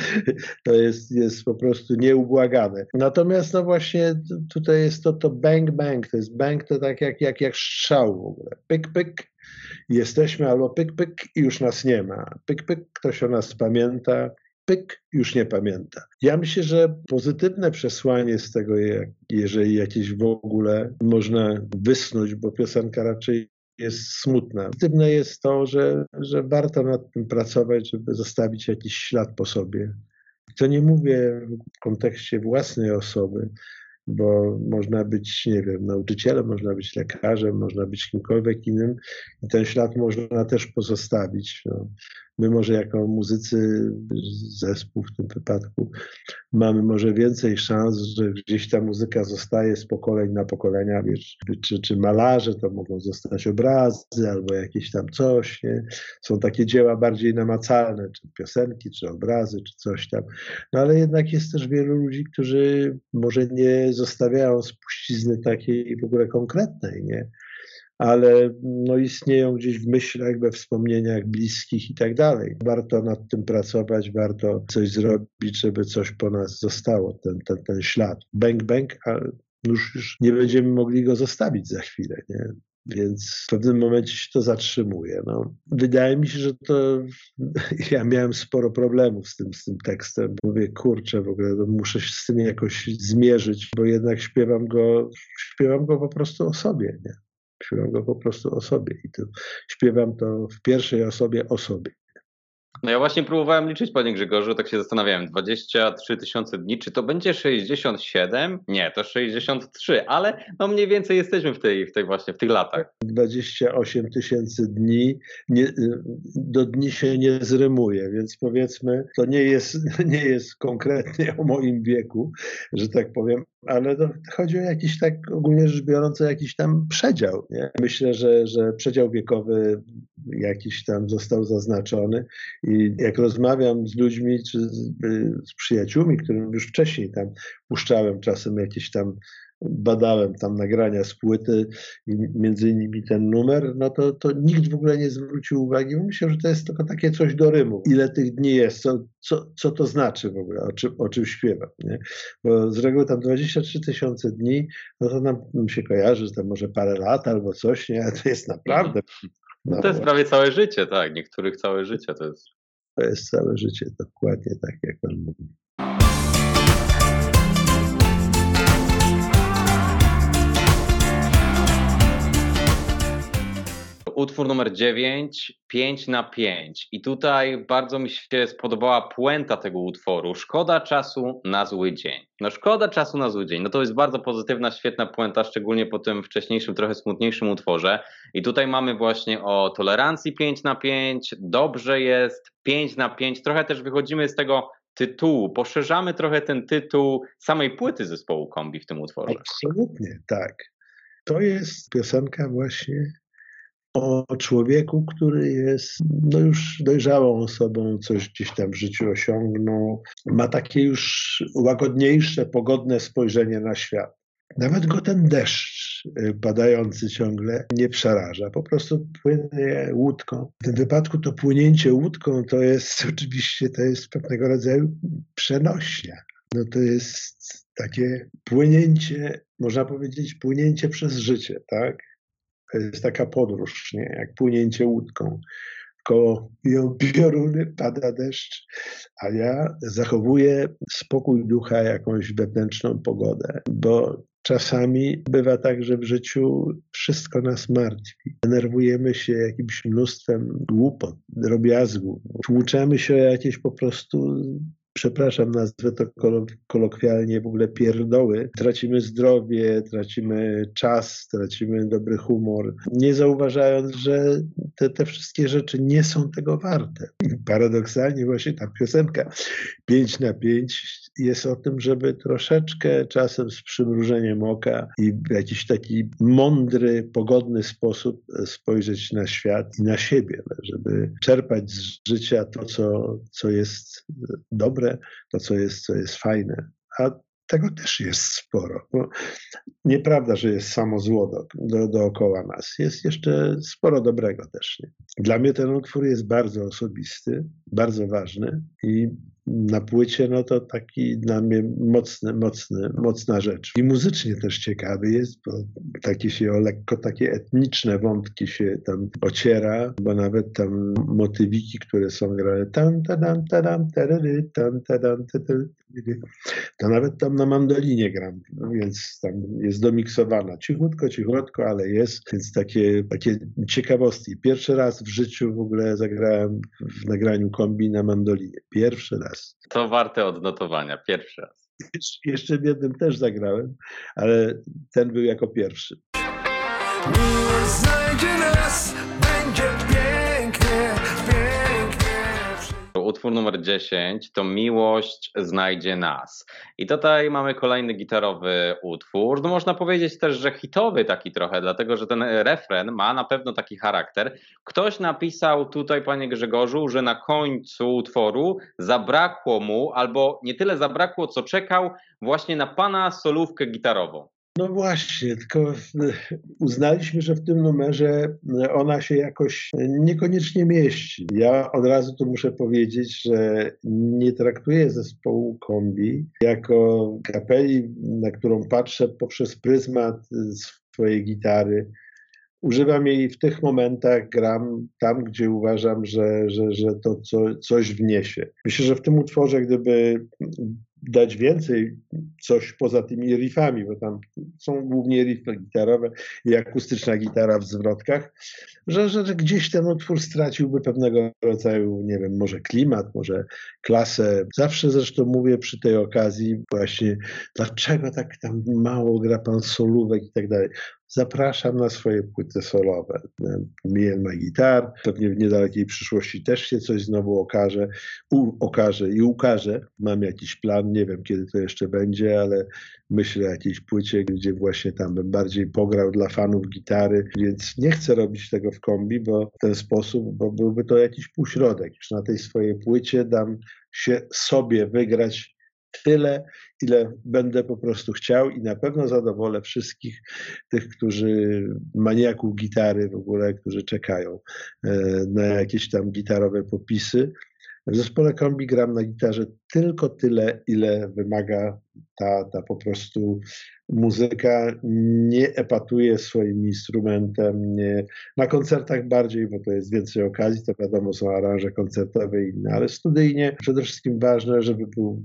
To jest, jest po prostu nieubłagane. Natomiast no właśnie tutaj jest to, to bang bang, to jest bang to tak jak, jak, jak strzał w ogóle. Pyk, pyk, jesteśmy albo pyk, pyk i już nas nie ma. Pyk, pyk, ktoś o nas pamięta, pyk, już nie pamięta. Ja myślę, że pozytywne przesłanie z tego, jeżeli jakieś w ogóle można wysnuć, bo piosenka raczej jest smutna. Pozytywne jest to, że, że warto nad tym pracować, żeby zostawić jakiś ślad po sobie. To nie mówię w kontekście własnej osoby, bo można być, nie wiem, nauczycielem, można być lekarzem, można być kimkolwiek innym i ten ślad można też pozostawić. No. My może jako muzycy, zespół w tym wypadku, mamy może więcej szans, że gdzieś ta muzyka zostaje z pokoleń na pokolenia, wiesz, czy, czy malarze to mogą zostać obrazy albo jakieś tam coś, nie? Są takie dzieła bardziej namacalne, czy piosenki, czy obrazy, czy coś tam. No ale jednak jest też wielu ludzi, którzy może nie zostawiają spuścizny takiej w ogóle konkretnej, nie? Ale no, istnieją gdzieś w myślach, we wspomnieniach bliskich i tak dalej. Warto nad tym pracować, warto coś zrobić, żeby coś po nas zostało, ten, ten, ten ślad. Bang, bang, a już, już nie będziemy mogli go zostawić za chwilę, nie? Więc w pewnym momencie się to zatrzymuje. No, wydaje mi się, że to <laughs> ja miałem sporo problemów z tym, z tym tekstem. Mówię, kurczę, w ogóle no, muszę się z tym jakoś zmierzyć, bo jednak śpiewam go, śpiewam go po prostu o sobie. Nie? Śpiewam go po prostu o sobie i to śpiewam to w pierwszej osobie o sobie. No ja właśnie próbowałem liczyć, panie Grzegorzu, tak się zastanawiałem, 23 tysiące dni, czy to będzie 67? Nie, to 63, ale no mniej więcej jesteśmy w tej, w tej właśnie, w tych latach. 28 tysięcy dni, nie, do dni się nie zrymuje, więc powiedzmy, to nie jest, <laughs> nie jest konkretnie o moim wieku, że tak powiem, ale to chodzi o jakiś tak ogólnie rzecz biorąc, o jakiś tam przedział. Nie? Myślę, że, że przedział wiekowy jakiś tam został zaznaczony i jak rozmawiam z ludźmi czy z, z przyjaciółmi, którym już wcześniej tam puszczałem czasem jakieś tam badałem tam nagrania z płyty i między innymi ten numer, no to, to nikt w ogóle nie zwrócił uwagi. Myślę, że to jest tylko takie coś do rymu. Ile tych dni jest, co, co, co to znaczy w ogóle, o czym, o czym śpiewam. Nie? Bo z reguły tam 23 tysiące dni, no to nam się kojarzy, że tam może parę lat albo coś, nie? A to jest naprawdę... No, to jest prawie całe życie, tak. Niektórych całe życie to jest. To jest całe życie, dokładnie tak, jak pan mówi. Utwór numer 9, 5 na 5. I tutaj bardzo mi się spodobała puenta tego utworu. Szkoda czasu na zły dzień. No szkoda czasu na zły dzień. No to jest bardzo pozytywna, świetna puenta, szczególnie po tym wcześniejszym, trochę smutniejszym utworze. I tutaj mamy właśnie o tolerancji 5 na 5, dobrze jest 5 na 5. Trochę też wychodzimy z tego tytułu, poszerzamy trochę ten tytuł samej płyty zespołu Kombi w tym utworze. Absolutnie, tak. To jest piosenka właśnie o człowieku, który jest no już dojrzałą osobą, coś gdzieś tam w życiu osiągnął, ma takie już łagodniejsze, pogodne spojrzenie na świat. Nawet go ten deszcz y, padający ciągle nie przeraża. Po prostu płynie łódką. W tym wypadku to płynięcie łódką to jest <laughs> oczywiście to jest pewnego rodzaju przenośnia. No to jest takie płynięcie, można powiedzieć, płynięcie przez życie, tak? To jest taka podróż, nie? jak płynięcie łódką. Koło pioruny pada deszcz, a ja zachowuję spokój ducha, jakąś wewnętrzną pogodę, bo czasami bywa tak, że w życiu wszystko nas martwi. Denerwujemy się jakimś mnóstwem głupot, drobiazgów, tłuczemy się o jakieś po prostu przepraszam, nazwę to kolokwialnie, w ogóle pierdoły. Tracimy zdrowie, tracimy czas, tracimy dobry humor, nie zauważając, że te, te wszystkie rzeczy nie są tego warte. Paradoksalnie właśnie ta piosenka 5 na 5 jest o tym, żeby troszeczkę czasem z przymrużeniem oka i w jakiś taki mądry, pogodny sposób spojrzeć na świat i na siebie, żeby czerpać z życia to, co, co jest dobre, dobre, to co jest, co jest fajne. A tego też jest sporo. Nieprawda, że jest samo zło do, do, dookoła nas. Jest jeszcze sporo dobrego też. Nie? Dla mnie ten utwór jest bardzo osobisty, bardzo ważny i na płycie, no to taki dla mnie mocny, mocny, mocna rzecz. I muzycznie też ciekawy jest, bo takie się o lekko takie etniczne wątki się tam ociera, bo nawet tam motywiki, które są grane tam, tadam, tadam, terery, tam, tadam, to nawet tam na mandolinie gram, więc tam jest domiksowana. Cichutko, cichutko, ale jest, więc takie, takie ciekawostki. Pierwszy raz w życiu w ogóle zagrałem w nagraniu kombi na mandolinie. Pierwszy raz. To warte odnotowania, pierwszy raz. Jeszcze w jednym też zagrałem, ale ten był jako pierwszy. Miłość znajdzie nas, będzie pięknie, utwór numer 10 to Miłość znajdzie nas. I tutaj mamy kolejny gitarowy utwór. No można powiedzieć też, że hitowy taki trochę, dlatego że ten refren ma na pewno taki charakter. Ktoś napisał tutaj, panie Grzegorzu, że na końcu utworu zabrakło mu, albo nie tyle zabrakło, co czekał właśnie na pana solówkę gitarową. No właśnie, tylko uznaliśmy, że w tym numerze ona się jakoś niekoniecznie mieści. Ja od razu tu muszę powiedzieć, że nie traktuję zespołu kombi jako kapeli, na którą patrzę poprzez pryzmat swojej gitary. Używam jej w tych momentach, gram tam, gdzie uważam, że, że, że to co, coś wniesie. Myślę, że w tym utworze, gdyby dać więcej coś poza tymi riffami, bo tam są głównie riffy gitarowe i akustyczna gitara w zwrotkach, że, że, że gdzieś ten utwór straciłby pewnego rodzaju, nie wiem, może klimat, może klasę. Zawsze zresztą mówię przy tej okazji właśnie, dlaczego tak tam mało gra pan solówek i tak dalej zapraszam na swoje płyty solowe. Me and My Guitar, pewnie w niedalekiej przyszłości też się coś znowu okaże, u, okaże i ukaże. Mam jakiś plan, nie wiem kiedy to jeszcze będzie, ale myślę o jakiejś płycie, gdzie właśnie tam bym bardziej pograł dla fanów gitary, więc nie chcę robić tego w kombi, bo w ten sposób, bo byłby to jakiś półśrodek. Już na tej swojej płycie dam się sobie wygrać tyle, ile będę po prostu chciał i na pewno zadowolę wszystkich tych, którzy, maniaków gitary w ogóle, którzy czekają e, na jakieś tam gitarowe popisy. W zespole kombi gram na gitarze tylko tyle, ile wymaga ta, ta po prostu muzyka. Nie epatuję swoim instrumentem. Nie, na koncertach bardziej, bo to jest więcej okazji, to wiadomo, są aranże koncertowe i inne, ale studyjnie przede wszystkim ważne, żeby był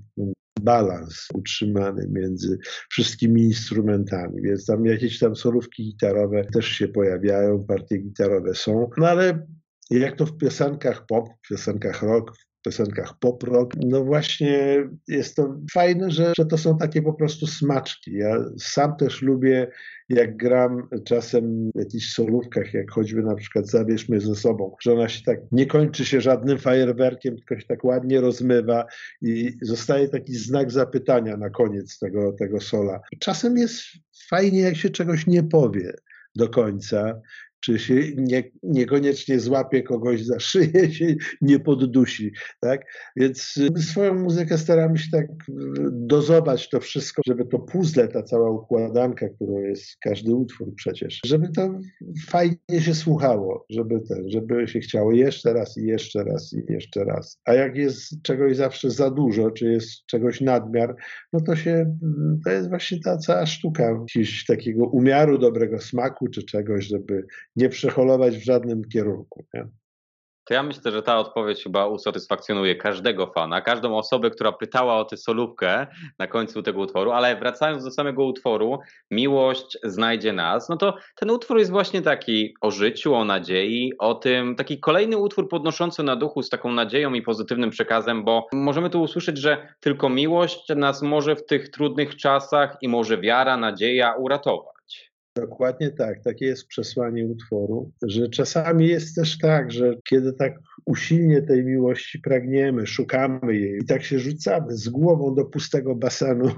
balans utrzymany między wszystkimi instrumentami, więc tam jakieś tam solówki gitarowe też się pojawiają, partie gitarowe są, no ale jak to w piosenkach pop, w piosenkach rock, piosenkach pop rock. No właśnie jest to fajne, że, że to są takie po prostu smaczki. Ja sam też lubię, jak gram czasem w jakichś solówkach, jak choćby na przykład Zabierz mnie ze sobą, że ona się tak nie kończy się żadnym fajerwerkiem, tylko się tak ładnie rozmywa i zostaje taki znak zapytania na koniec tego, tego sola. Czasem jest fajnie, jak się czegoś nie powie do końca czy się nie, niekoniecznie złapie kogoś za szyję, <laughs> się nie poddusi. Tak? Więc y, swoją muzykę staramy się tak y, dozować to wszystko, żeby to puzzle, ta cała układanka, którą jest każdy utwór przecież, żeby to fajnie się słuchało, żeby, ten, żeby się chciało jeszcze raz i jeszcze raz i jeszcze raz. A jak jest czegoś zawsze za dużo, czy jest czegoś nadmiar, no to się, to jest właśnie ta cała sztuka jakiegoś takiego umiaru dobrego smaku, czy czegoś, żeby nie przeholować w żadnym kierunku. Nie? To ja myślę, że ta odpowiedź chyba usatysfakcjonuje każdego fana, każdą osobę, która pytała o tę solówkę na końcu tego utworu, ale wracając do samego utworu, Miłość znajdzie nas, no to ten utwór jest właśnie taki o życiu, o nadziei, o tym, taki kolejny utwór podnoszący na duchu z taką nadzieją i pozytywnym przekazem, bo możemy tu usłyszeć, że tylko miłość nas może w tych trudnych czasach i może wiara, nadzieja uratować. Dokładnie tak, takie jest przesłanie utworu, że czasami jest też tak, że kiedy tak usilnie tej miłości pragniemy, szukamy jej i tak się rzucamy z głową do pustego basenu,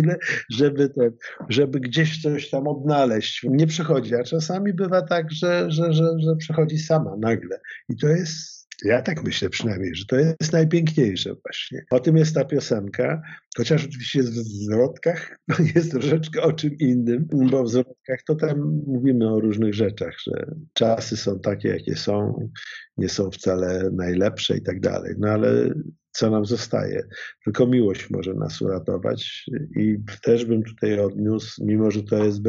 <laughs> żeby, to, żeby gdzieś coś tam odnaleźć, nie przychodzi, a czasami bywa tak, że, że, że, że przychodzi sama nagle. I to jest ja tak myślę przynajmniej, że to jest najpiękniejsze właśnie. O tym jest ta piosenka, chociaż oczywiście w zwrotkach jest troszeczkę o czym innym, bo w zwrotkach to tam mówimy o różnych rzeczach, że czasy są takie, jakie są, nie są wcale najlepsze i tak dalej. No ale co nam zostaje. Tylko miłość może nas uratować i też bym tutaj odniósł, mimo że to jest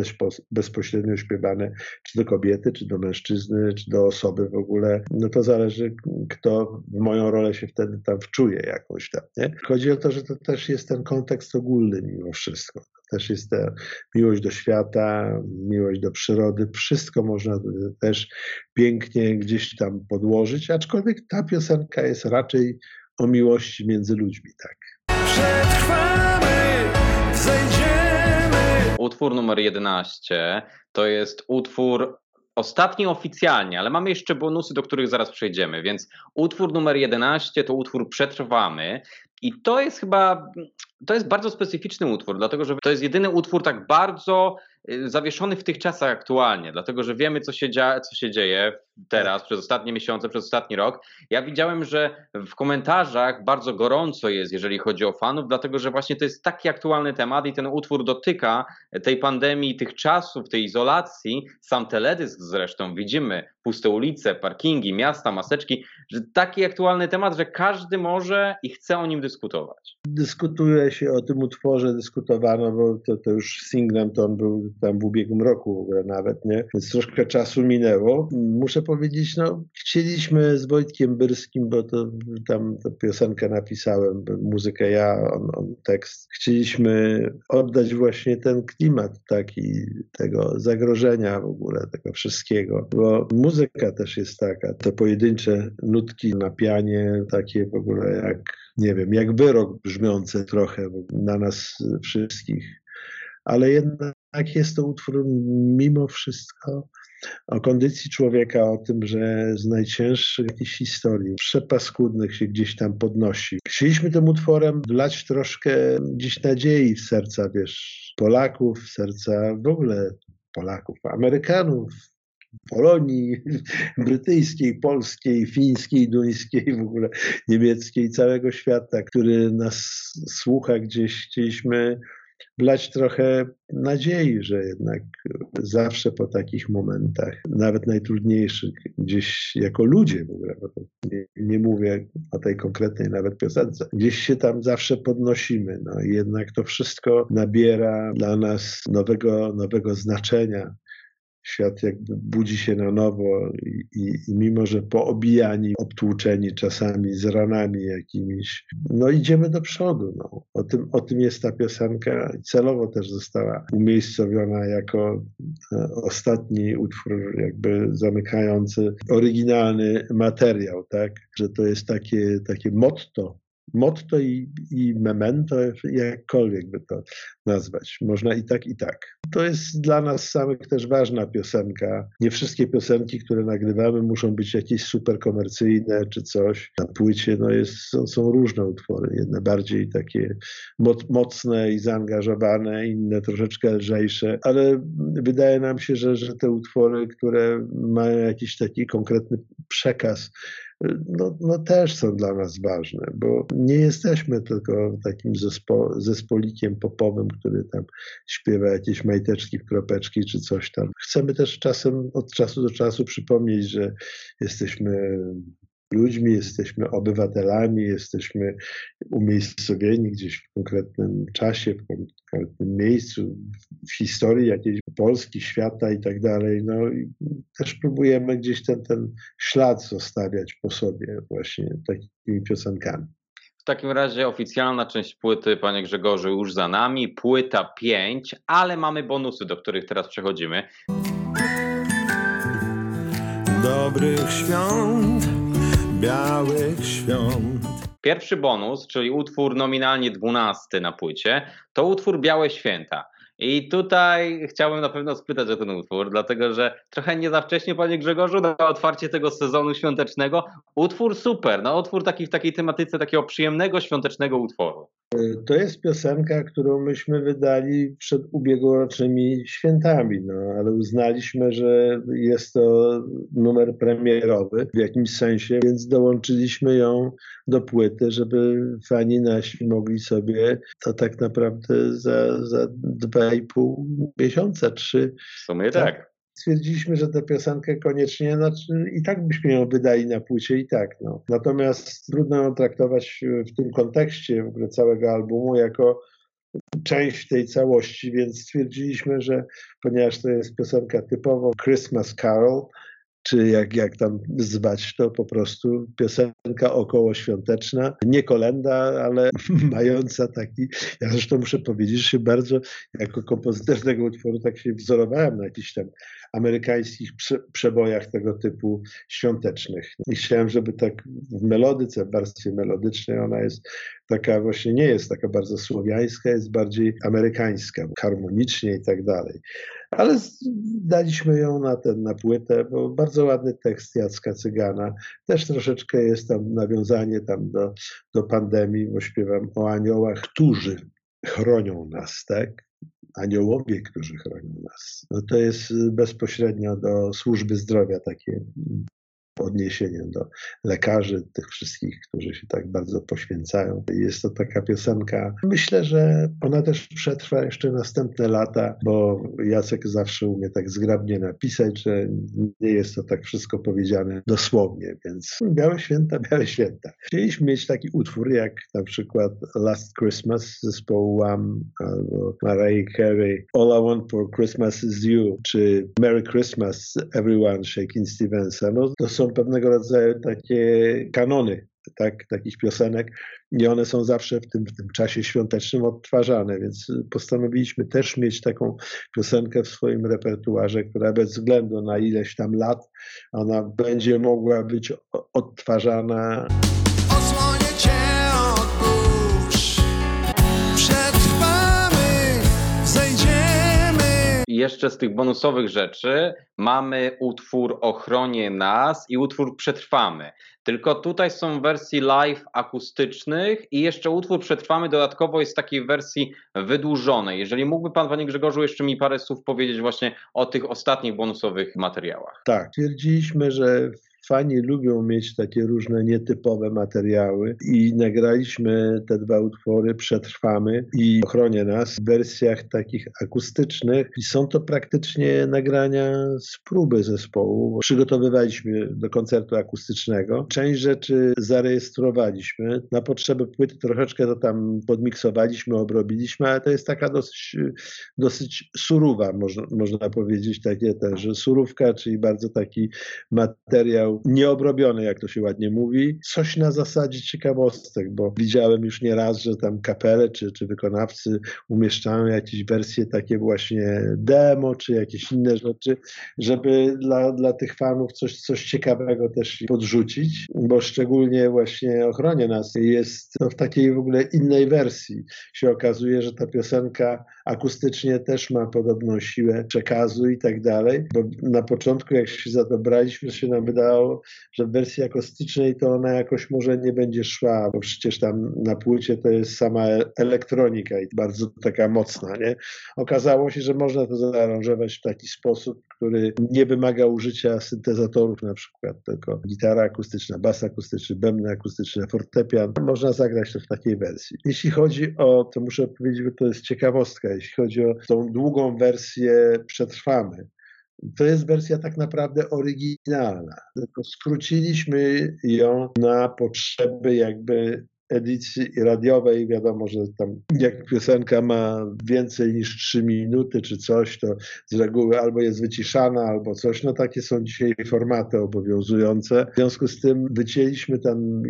bezpośrednio śpiewane, czy do kobiety, czy do mężczyzny, czy do osoby w ogóle, no to zależy, kto w moją rolę się wtedy tam wczuje jakoś tam. Nie? Chodzi o to, że to też jest ten kontekst ogólny mimo wszystko. Też jest ta miłość do świata, miłość do przyrody, wszystko można też pięknie gdzieś tam podłożyć, aczkolwiek ta piosenka jest raczej o miłości między ludźmi, tak. Przetrwamy, zejdziemy. Utwór numer 11 to jest utwór ostatni oficjalnie, ale mamy jeszcze bonusy, do których zaraz przejdziemy, więc utwór numer 11 to utwór Przetrwamy i to jest chyba, to jest bardzo specyficzny utwór, dlatego że to jest jedyny utwór tak bardzo zawieszony w tych czasach aktualnie, dlatego że wiemy, co się, dzia- co się dzieje teraz, przez ostatnie miesiące, przez ostatni rok. Ja widziałem, że w komentarzach bardzo gorąco jest, jeżeli chodzi o fanów, dlatego że właśnie to jest taki aktualny temat i ten utwór dotyka tej pandemii, tych czasów, tej izolacji. Sam teledysk zresztą widzimy, puste ulice, parkingi, miasta, maseczki, że taki aktualny temat, że każdy może i chce o nim dyskutować. Dyskutuje się o tym utworze, dyskutowano, bo to, to już singlem to on był tam w ubiegłym roku w ogóle nawet, nie? Więc troszkę czasu minęło. Muszę powiedzieć, no chcieliśmy z Wojtkiem Byrskim, bo to tam tę piosenkę napisałem, muzykę ja, on, on tekst. Chcieliśmy oddać właśnie ten klimat taki tego zagrożenia w ogóle, tego wszystkiego, bo muzyka też jest taka, te pojedyncze nutki na pianie, takie w ogóle jak, nie wiem, jak wyrok brzmiące trochę na nas wszystkich. Ale jednak jest to utwór mimo wszystko o kondycji człowieka, o tym, że z najcięższych jakichś historii, przepaskudnych się gdzieś tam podnosi. Chcieliśmy tym utworem wlać troszkę gdzieś nadziei w serca, wiesz, Polaków, w serca w ogóle Polaków, Amerykanów, Polonii <laughs> brytyjskiej, polskiej, fińskiej, duńskiej, w ogóle niemieckiej, całego świata, który nas słucha gdzieś. Chcieliśmy wlać trochę nadziei, że jednak zawsze po takich momentach, nawet najtrudniejszych, gdzieś jako ludzie w ogóle, nie, nie, mówię o tej konkretnej nawet piosence, gdzieś się tam zawsze podnosimy. No i jednak to wszystko nabiera dla nas nowego, nowego znaczenia świat jakby budzi się na nowo i, i, i, mimo, że poobijani, obtłuczeni czasami z ranami jakimiś, no idziemy do przodu. No. O, tym, o tym jest ta piosenka. Celowo też została umiejscowiona jako e, ostatni utwór jakby zamykający oryginalny materiał, tak? Że to jest takie, takie motto motto i, i memento, jakkolwiek by to nazwać. Można i tak, i tak. To jest dla nas samych też ważna piosenka. Nie wszystkie piosenki, które nagrywamy, muszą być jakieś super komercyjne czy coś. Na płycie no jest, są, są różne utwory. Jedne bardziej takie mocne i zaangażowane, inne troszeczkę lżejsze, ale wydaje nam się, że, że te utwory, które mają jakiś taki konkretny przekaz, no, no też są dla nas ważne, bo nie jesteśmy tylko takim zespo, zespolikiem popowym, który tam śpiewa jakieś majteczki w kropeczki czy coś tam. Chcemy też czasem, od czasu do czasu przypomnieć, że jesteśmy ludźmi, jesteśmy obywatelami, jesteśmy umiejscowieni gdzieś w konkretnym czasie, w konkretnym miejscu, w historii jakiejś Polski, świata i tak dalej. No i też próbujemy gdzieś ten, ten ślad zostawiać po sobie właśnie takimi piosenkami. W takim razie oficjalna część płyty, panie Grzegorzu, już za nami. Płyta 5, ale mamy bonusy, do których teraz przechodzimy. Dobrych świąt białych świąt. Pierwszy bonus, czyli utwór nominalnie dwunasty na płycie, to utwór Białe Święta. I tutaj chciałbym na pewno spytać o ten utwór, dlatego że trochę nie za wcześnie, panie Grzegorzu, na otwarcie tego sezonu świątecznego. Utwór super, no utwór taki w takiej tematyce takiego przyjemnego, świątecznego utworu. To jest piosenka, którą myśmy wydali przed ubiegłorocznymi świętami, no, ale uznaliśmy, że jest to numer premierowy w jakimś sensie, więc dołączyliśmy ją do płyty, żeby fani nasi mogli sobie to tak naprawdę za, za 2,5 miesiąca, 3. W sumie tak. tak. Stwierdziliśmy, że tę piosenkę koniecznie, znaczy i tak byśmy ją wydali na płycie i tak. No. Natomiast trudno ją traktować w tym kontekście w ogóle całego albumu jako część tej całości, więc stwierdziliśmy, że ponieważ to jest piosenka typowo Christmas Carol, czy jak, jak tam zwać to po prostu piosenka okołoświąteczna, nie kolenda, ale <laughs> mająca taki, ja zresztą muszę powiedzieć, że się bardzo jako kompozytor tego utworu tak się wzorowałem na jakichś tam amerykańskich prze, przebojach tego typu świątecznych. I chciałem, żeby tak w melodyce, w warstwie melodycznej ona jest taka właśnie, nie jest taka bardzo słowiańska, jest bardziej amerykańska, harmonicznie i tak dalej ale daliśmy ją na, ten, na płytę, bo bardzo ładny tekst Jacka Cygana. Też troszeczkę jest tam nawiązanie tam do, do pandemii, bo śpiewam o aniołach, którzy chronią nas, tak? Aniołowie, którzy chronią nas. No to jest bezpośrednio do służby zdrowia takie odniesieniem do lekarzy, tych wszystkich, którzy się tak bardzo poświęcają. Jest to taka piosenka, myślę, że ona też przetrwa jeszcze następne lata, bo Jacek zawsze umie tak zgrabnie napisać, że nie jest to tak wszystko powiedziane dosłownie, więc białe święta, <laughs> białe święta. Chcieliśmy mieć taki utwór jak na przykład Last Christmas zespołu Wham albo Mariah Carey All I Want for Christmas is You czy Merry Christmas Everyone Shaking Stevensa. No, to są pewnego rodzaju takie kanony tak, takich piosenek i one są zawsze w tym, w tym czasie świątecznym odtwarzane, więc postanowiliśmy też mieć taką piosenkę w swoim repertuarze, która bez względu na ileś tam lat, ona będzie mogła być odtwarzana. Jeszcze z tych bonusowych rzeczy mamy utwór Ochronie Nas i utwór Przetrwamy. Tylko tutaj są wersji live akustycznych i jeszcze utwór Przetrwamy dodatkowo jest w takiej wersji wydłużonej. Jeżeli mógłby Pan, Panie Grzegorzu, jeszcze mi parę słów powiedzieć właśnie o tych ostatnich bonusowych materiałach. Tak, twierdziliśmy, że fani lubią mieć takie różne nietypowe materiały i nagraliśmy te dwa utwory Przetrwamy i Ochronie Nas w wersjach takich akustycznych i są to praktycznie nagrania z próby zespołu. Przygotowywaliśmy do koncertu akustycznego. Część rzeczy zarejestrowaliśmy. Na potrzeby płyty troszeczkę to tam podmiksowaliśmy, obrobiliśmy, ale to jest taka dosyć, dosyć surowa, można, można powiedzieć, takie też, surówka, czyli bardzo taki materiał nieobrobiony, jak to się ładnie mówi. Coś na zasadzie ciekawostek, bo widziałem już nieraz, że tam kapele czy, czy wykonawcy umieszczają jakieś wersje takie właśnie demo, czy jakieś inne rzeczy, żeby dla, dla tych fanów coś, coś ciekawego też podrzucić, bo szczególnie właśnie Ochronie Nas jest no, w takiej w ogóle innej wersji. Się okazuje, że ta piosenka akustycznie też ma podobną siłę przekazu i tak dalej, bo na początku jak się zadobraliśmy, się nam wydawało, że w wersji akustycznej to ona jakoś może nie będzie szła, bo przecież tam na płycie to jest sama elektronika i bardzo taka mocna, nie? Okazało się, że można to zaaranżować w taki sposób, który nie wymaga użycia syntezatorów na przykład, tylko gitara akustyczna, bas akustyczny, bębny akustyczne, fortepian. Można zagrać to w takiej wersji. Jeśli chodzi o, to muszę powiedzieć, że to jest ciekawostka, jeśli chodzi o tą długą wersję Przetrwamy, to jest wersja tak naprawdę oryginalna, tylko skróciliśmy ją na potrzeby jakby edycji radiowej. Wiadomo, że tam jak piosenka ma więcej niż 3 minuty czy coś, to z reguły albo jest wyciszana, albo coś. No takie są dzisiaj formaty obowiązujące. W związku z tym wycięliśmy tam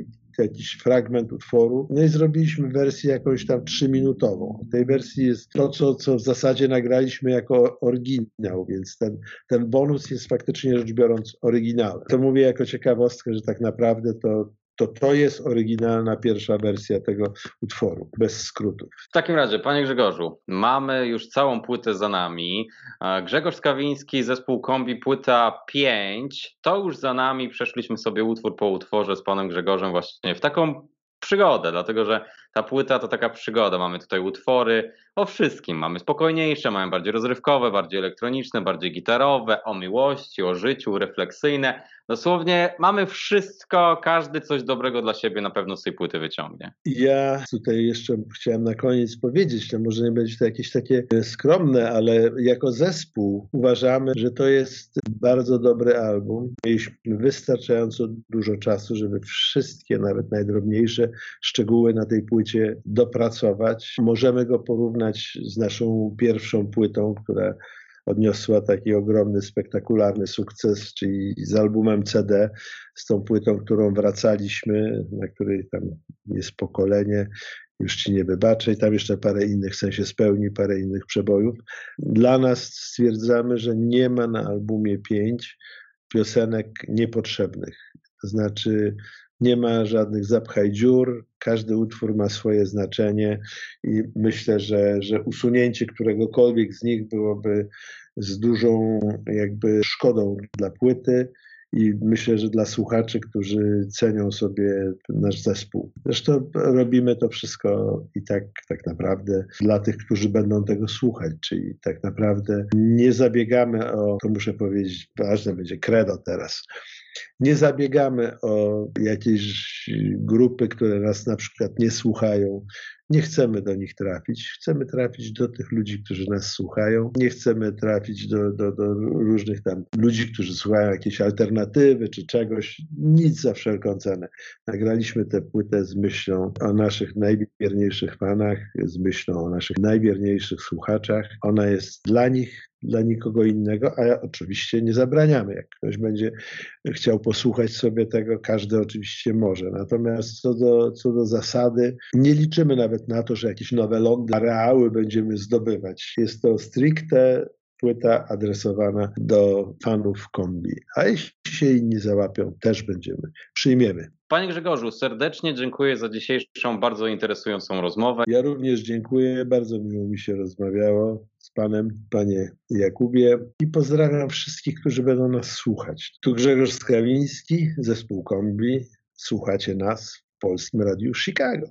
jakiś fragment utworu. No i zrobiliśmy wersję jakąś tam trzyminutową. Tej wersji jest to, co, co w zasadzie nagraliśmy jako oryginał, więc ten, ten bonus jest faktycznie rzecz biorąc oryginałem. To mówię jako ciekawostkę, że tak naprawdę to to to jest oryginalna pierwsza wersja tego utworu, bez skrótów. W takim razie, panie Grzegorzu, mamy już całą płytę za nami. Grzegorz Skawiński, zespół Kombi, płyta 5. To już za nami, przeszliśmy sobie utwór po utworze z panem Grzegorzem właśnie w taką przygodę, dlatego że ta płyta to taka przygoda. Mamy tutaj utwory o wszystkim. Mamy spokojniejsze, mamy bardziej rozrywkowe, bardziej elektroniczne, bardziej gitarowe, o miłości, o życiu, refleksyjne. Dosłownie mamy wszystko, każdy coś dobrego dla siebie na pewno z tej płyty wyciągnie. Ja tutaj jeszcze chciałem na koniec powiedzieć, no może nie będzie to jakieś takie skromne, ale jako zespół uważamy, że to jest bardzo dobry album. Mieliśmy wystarczająco dużo czasu, żeby wszystkie, nawet najdrobniejsze szczegóły na tej płycie dopracować. Możemy go porównać z naszą pierwszą płytą, która odniosła taki ogromny, spektakularny sukces, czyli z albumem CD, z tą płytą, którą wracaliśmy, na której tam jest pokolenie, już ci nie wybaczę i tam jeszcze parę innych, w sensie spełni parę innych przebojów. Dla nas stwierdzamy, że nie ma na albumie pięć piosenek niepotrzebnych. To znaczy nie ma żadnych zapchaj dziur, każdy utwór ma swoje znaczenie i myślę, że, że usunięcie któregokolwiek z nich byłoby z dużą jakby szkodą dla płyty i myślę, że dla słuchaczy, którzy cenią sobie nasz zespół. Zresztą robimy to wszystko i tak, tak naprawdę dla tych, którzy będą tego słuchać, czyli tak naprawdę nie zabiegamy o, to muszę powiedzieć, ważne będzie credo teraz, Nie zabiegamy o jakieś grupy, które nas na przykład nie słuchają. Nie chcemy do nich trafić. Chcemy trafić do tych ludzi, którzy nas słuchają. Nie chcemy trafić do, do, do różnych tam ludzi, którzy słuchają jakiejś alternatywy czy czegoś. Nic za wszelką cenę. Nagraliśmy tę płytę z myślą o naszych najwierniejszych fanach, z myślą o naszych najwierniejszych słuchaczach. Ona jest dla nich, dla nikogo innego, a oczywiście nie zabraniamy. Jak ktoś będzie chciał posłuchać sobie tego, każdy oczywiście może. Natomiast co do, co do zasady, nie liczymy nawet na to, że jakieś nowe lądy, areały będziemy zdobywać. Jest to stricte płyta adresowana do fanów kombi. A jeśli się inni załapią, też będziemy, przyjmiemy. Panie Grzegorzu, serdecznie dziękuję za dzisiejszą bardzo interesującą rozmowę. Ja również dziękuję, bardzo miło mi się rozmawiało Panem, Panie Jakubie i pozdrawiam wszystkich, którzy będą nas słuchać. Tu Grzegorz Skamiński, zespół kombi. Słuchacie nas w Polskim Radiu Chicago.